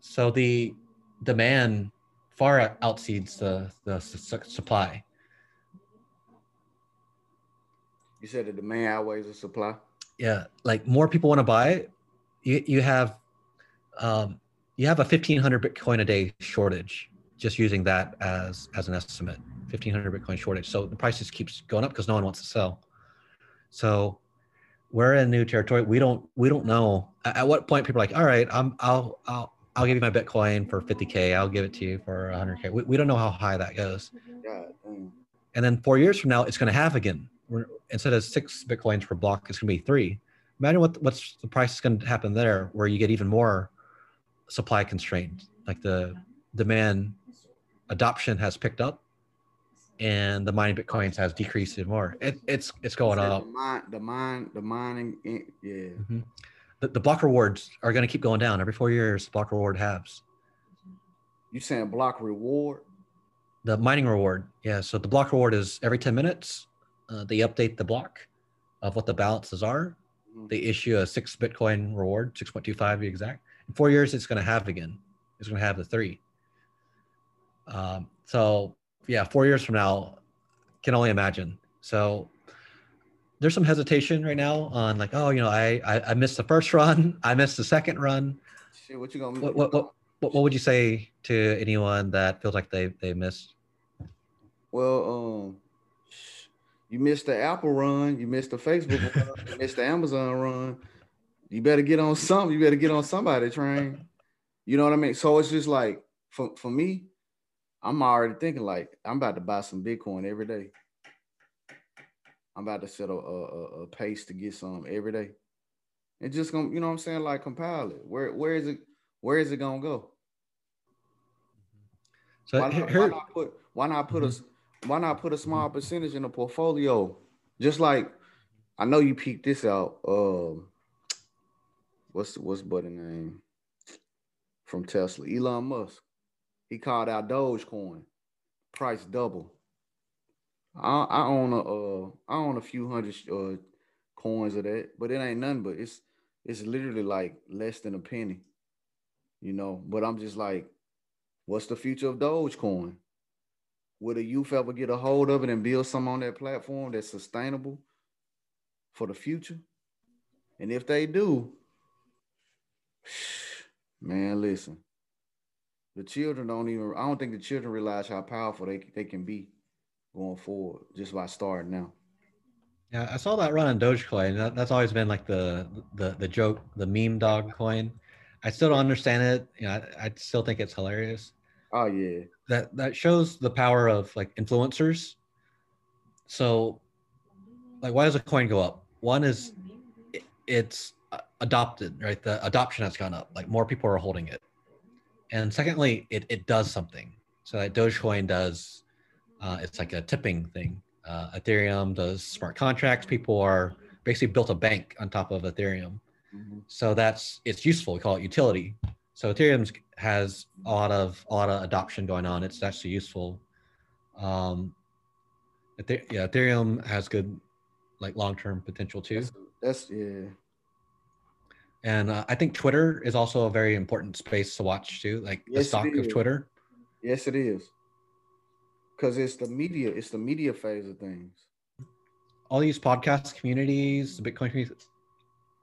So the demand far outseeds the the su- supply. You said the demand outweighs the supply. yeah like more people want to buy it you, you have um, you have a 1500 bitcoin a day shortage just using that as as an estimate 1500 bitcoin shortage so the price just keeps going up because no one wants to sell so we're in new territory. We don't we don't know. At, at what point people are like all right i'm i'll i'll i'll give you my bitcoin for 50k i'll give it to you for 100k we, we don't know how high that goes. And then four years from now it's going to have again. We're, instead of six bitcoins per block it's going to be three. Imagine what what's the price is going to happen there where you get even more supply constrained like the demand adoption has picked up and the mining bitcoins has decreased even more it, it's it's going up The mine, the mine, the mining. in- Yeah. Mhm. the, the block rewards are going to keep going down every four years block reward halves You saying block reward? the mining reward yeah so the block reward is every 10 minutes uh, they update the block of what the balances are Mhm. they issue a six bitcoin reward 6.25 to be exact in four years it's going to have again it's going to have the three um, so yeah four years from now can only imagine so there's some hesitation right now on like oh you know i i, I missed the first run i missed the second run Shit, what you gonna? what, what, what, what what would you say to anyone that feels like they they missed Well, um, you missed the Apple run, you missed the Facebook run, you missed the Amazon run. You better get on something. You better get on somebody train. You know what I mean? So it's just like for for me, I'm already thinking like I'm about to buy some Bitcoin every day. I'm about to set a, a, a- a pace to get some every day. And just gonna, you know what I'm saying? Like compile it. Where where is it? Where is it gonna go? so why, not, why not put why not put a s- why not put a small percentage in a portfolio? Just like I know you peeked this out. Um, what's what's buddy name from Tesla? Elon Musk. He called out Dogecoin, price double. I, I own a uh, I own a few hundred uh, coins of that, but it ain't none. But it's it's literally like less than a penny, you know. But I'm just like, what's the future of Dogecoin? Will the youth ever get a hold of it and build some on that platform that's sustainable for the future? And if they do, man, listen. The children don't even. I don't think the children realize how powerful they they can be going forward just by starting now. Yeah, I saw that run on Dogecoin. That, that's always been like the the the joke, the meme dog coin. I still don't understand it. You know, I, I still think it's hilarious. Oh yeah, That that shows the power of like influencers. So, like, why does a coin go up? One is it- it's adopted, right? The adoption has gone up. Like more people are holding it. And secondly, it, it does something. So that Dogecoin does, uh, it's like a tipping thing. Uh, Ethereum does smart contracts. People are basically built a bank on top of Ethereum. Mm-hmm. So that's it's useful. We call it utility. So Ethereum has a lot of a lot of adoption going on. It's actually useful. Um, yeah, Ethereum has good like long term potential too. That's, that's yeah. And uh, I think Twitter is also a very important space to watch too, like yes, the stock of Twitter. Yes, it is. Because it's the media, it's the media phase of things. All these podcast communities, the Bitcoin communities,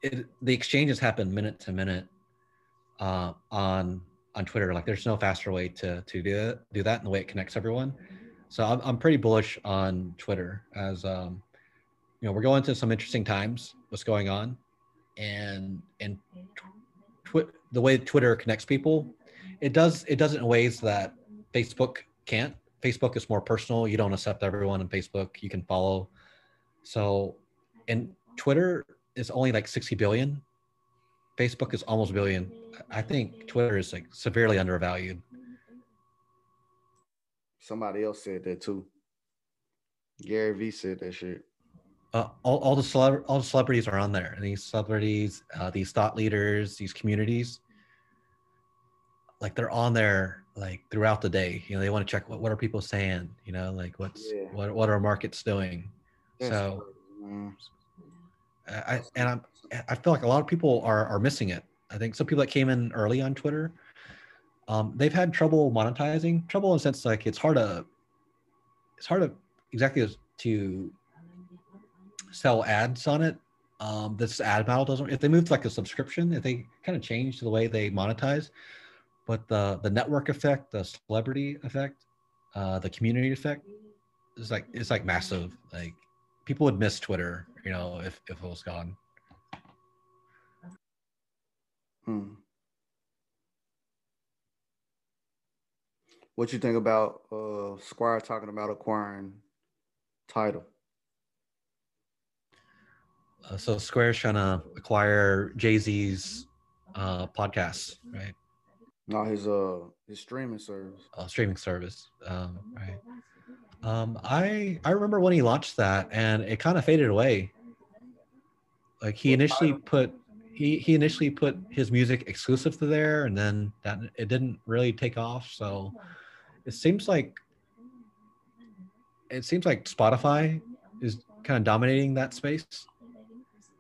it, the exchanges happen minute to minute uh, on on Twitter. Like, there's no faster way to to do it, do that, and the way it connects everyone. So I'm I'm pretty bullish on Twitter as um, you know we're going to some interesting times. What's going on, and and tw- the way Twitter connects people, it does it does it in ways that Facebook can't. Facebook is more personal. You don't accept everyone on Facebook. You can follow. So, and Twitter is only like 60 billion. Facebook is almost a billion. I think Twitter is like severely undervalued. Somebody else said that too. Gary Vee said that shit. Uh, all, all the celeb- all the celebrities are on there, and these celebrities, uh, these thought leaders, these communities, like they're on there like throughout the day. You know, they want to check what, what are people saying. You know, like what's yeah. what what are markets doing. That's so, I and I'm I feel like a lot of people are are missing it. I think some people that came in early on Twitter um, they've had trouble monetizing. Trouble in the sense like it's hard to it's hard to exactly to sell ads on it. Um, this ad model doesn't. If they move to like a subscription, if they kind of change the way they monetize, but the the network effect, the celebrity effect, uh, the community effect is like it's like massive. Like people would miss Twitter, you know, if if it was gone. Hmm. What you think about uh, Square talking about acquiring Tidal? Uh, so Square's trying to acquire Jay Z's uh, podcast, right? No, his uh his streaming service. Uh, streaming service, um, right? Um, I I remember when he launched that, and it kind of faded away. Like he initially put he he initially put his music exclusive to there, and then that it didn't really take off. So it seems like it seems like Spotify is kind of dominating that space.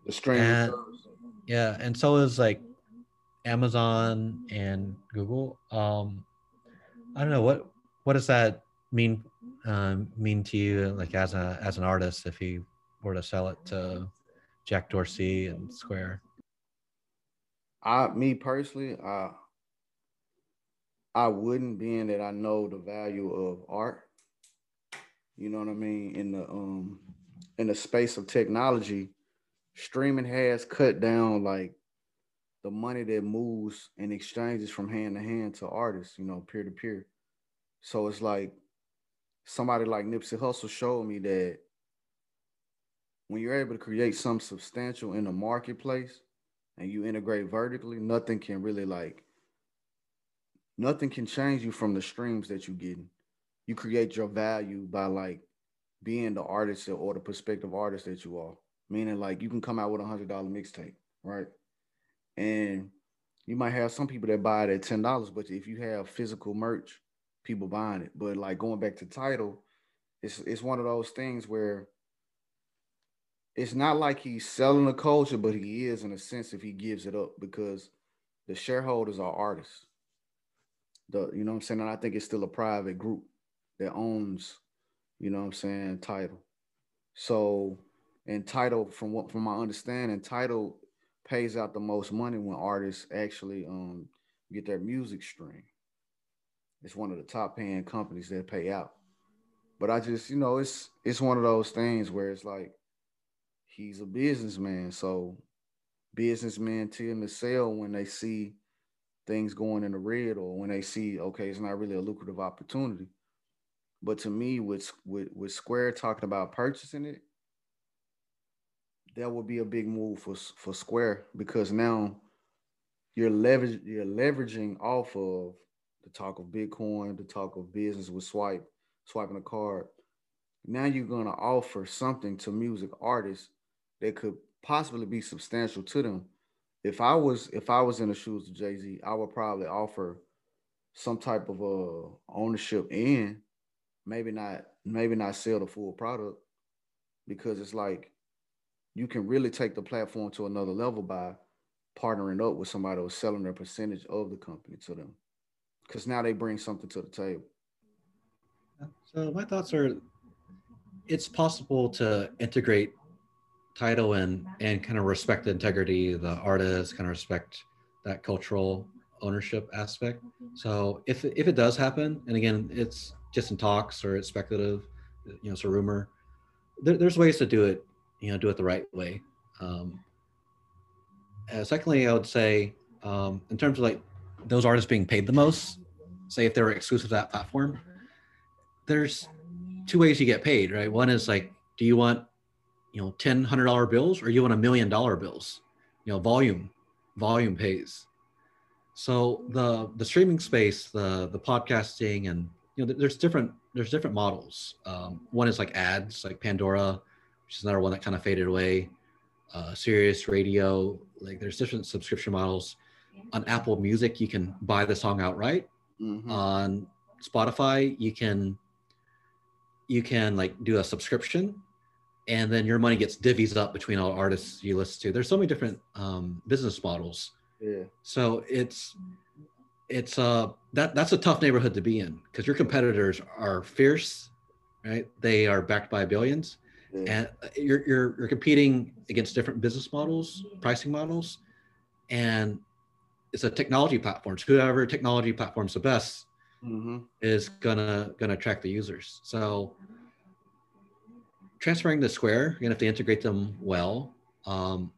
The. And, yeah, and so is like Amazon and Google. Um, I don't know what what does that mean um, mean to you, like as a as an artist, if you were to sell it to Jack Dorsey and Square. I, me personally, uh, I wouldn't, being that I know the value of art. You know what I mean? In the um in the space of technology, streaming has cut down like the money that moves and exchanges from hand to hand to artists, you know, peer to peer. So it's like somebody like Nipsey Hussle showed me that when you're able to create something substantial in the marketplace and you integrate vertically, nothing can really like nothing can change you from the streams that you get. You create your value by like being the artist or the prospective artist that you are. Meaning like you can come out with a hundred dollar mixtape, right? And you might have some people that buy it at ten dollars, but if you have physical merch, people buying it. But like going back to Tidal, it's it's one of those things where it's not like he's selling the culture, but he is in a sense if he gives it up because the shareholders are artists the you know what I'm saying? And I think it's still a private group that owns, you know what I'm saying, Tidal. So and Tidal, from what from my understanding, Tidal pays out the most money when artists actually um get their music stream. It's one of the top paying companies that pay out. But I just, you know, it's it's one of those things where it's like he's a businessman. So businessmen tend to sell when they see things going in the red or when they see okay it's not really a lucrative opportunity but to me with with with square talking about purchasing it that would be a big move for for Square because now you're leverage you're leveraging off of the talk of Bitcoin, the talk of business with swipe, swiping a card. Now you're gonna offer something to music artists that could possibly be substantial to them. If I was if I was in the shoes of Jay Z, I would probably offer some type of uh ownership in, maybe not maybe not sell the full product because it's like you can really take the platform to another level by partnering up with somebody who's selling their percentage of the company to them. Because now they bring something to the table. So my thoughts are it's possible to integrate Tidal and and kind of respect the integrity the artist kind of respect that cultural ownership aspect. So if if it does happen and again it's just in talks or it's speculative you know it's a rumor there, there's ways to do it you know do it the right way. Um, uh, secondly i would say um, in terms of like those artists being paid the most say if they were exclusive to that platform there's two ways you get paid right? One is like do you want you know ten hundred dollar bills or you want a million dollar bills? You know volume volume pays. So the the streaming space the the podcasting and you know there's different there's different models. Um, one is like ads like pandora which is another one that kind of faded away. Uh, Sirius radio like there's different subscription models. On apple music you can buy the song outright. Mm-hmm. on spotify you can you can like do a subscription and then your money gets divvies up between all artists you listen to. There's so many different um, business models. Yeah. So it's it's uh that that's a tough neighborhood to be in because your competitors are fierce, right? They are backed by billions, and uh, you're, you're you're competing against different business models, pricing models, and it's a technology platform. So whoever technology platform's the best mm-hmm. is gonna gonna attract the users. So transferring to Square, you're gonna have to integrate them well. Um,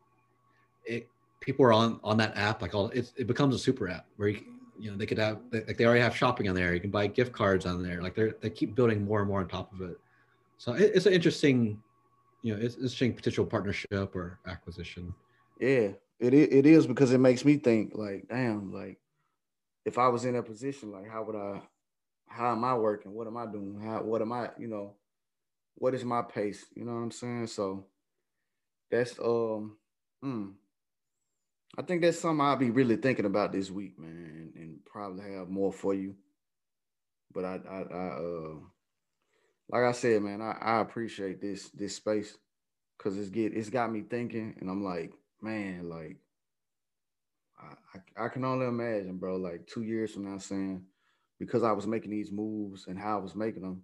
it, people are on on that app like all it, it becomes a super app where you you know they could have like they already have shopping on there you can buy gift cards on there like they they keep building more and more on top of it so it, it's an interesting you know it's interesting potential partnership or acquisition. Yeah it, it is because it makes me think like damn like if i was in that position like how would i how am i working? What am i doing? How what am i you know what is my pace? You know what i'm saying? So that's um hmm. I think that's something I'll be really thinking about this week, man, and probably have more for you. But I, I, I uh, like I said, man, I, I appreciate this this space because it's get it's got me thinking, and I'm like, man, like I, I, I can only imagine, bro, like two years from now, saying because I was making these moves and how I was making them,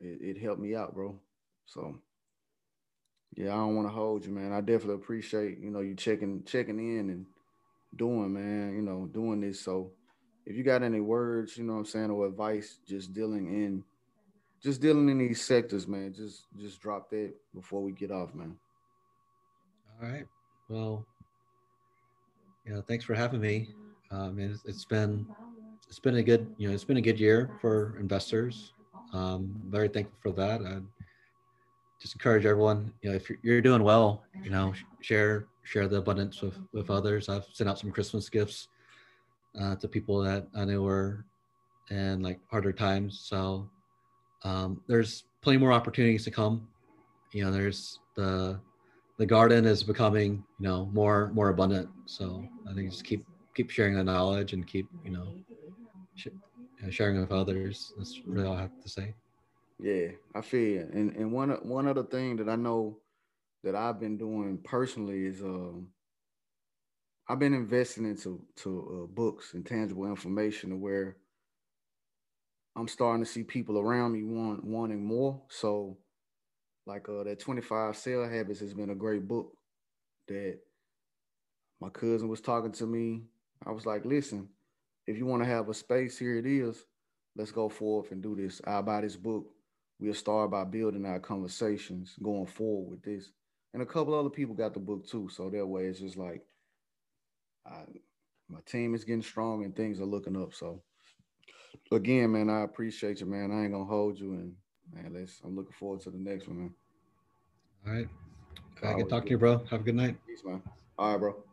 it, it helped me out, bro. So yeah, I don't want to hold you, man. I definitely appreciate, you know, you checking checking in and doing, man, you know, doing this. So if you got any words, you know I'm saying, or advice, just dealing in just dealing in these sectors, man, just just drop that before we get off, man. All right. Well, yeah, thanks for having me. Mean, it's, it's been it's been a good, you know, it's been a good year for investors. Um, very thankful for that. I, just encourage everyone you know if you're, you're doing well you know share share the abundance with with others i've sent out some christmas gifts uh, to people that i knew were in like harder times so um, there's plenty more opportunities to come. You know there's the the garden is becoming you know more more abundant. So i think just keep keep sharing the knowledge and keep you know sh- sharing with others. That's really all i have to say. Yeah, I feel you. And and one one other thing that I know that I've been doing personally is um I've been investing into to uh, books and tangible information to where I'm starting to see people around me want wanting more. So like uh that 25 sale habits has been a great book that my cousin was talking to me. I was like, listen, if you want to have a space, here it is. Let's go forth and do this. I'll buy this book we'll start by building our conversations going forward with this. And a couple other people got the book too. So that way it's just like I, my team is getting strong and things are looking up. So again, man, I appreciate you, man. I ain't gonna hold you and man, let's I'm looking forward to the next one, man. All right. I can talk to you, bro. Have a good night. Peace, man. All right, bro.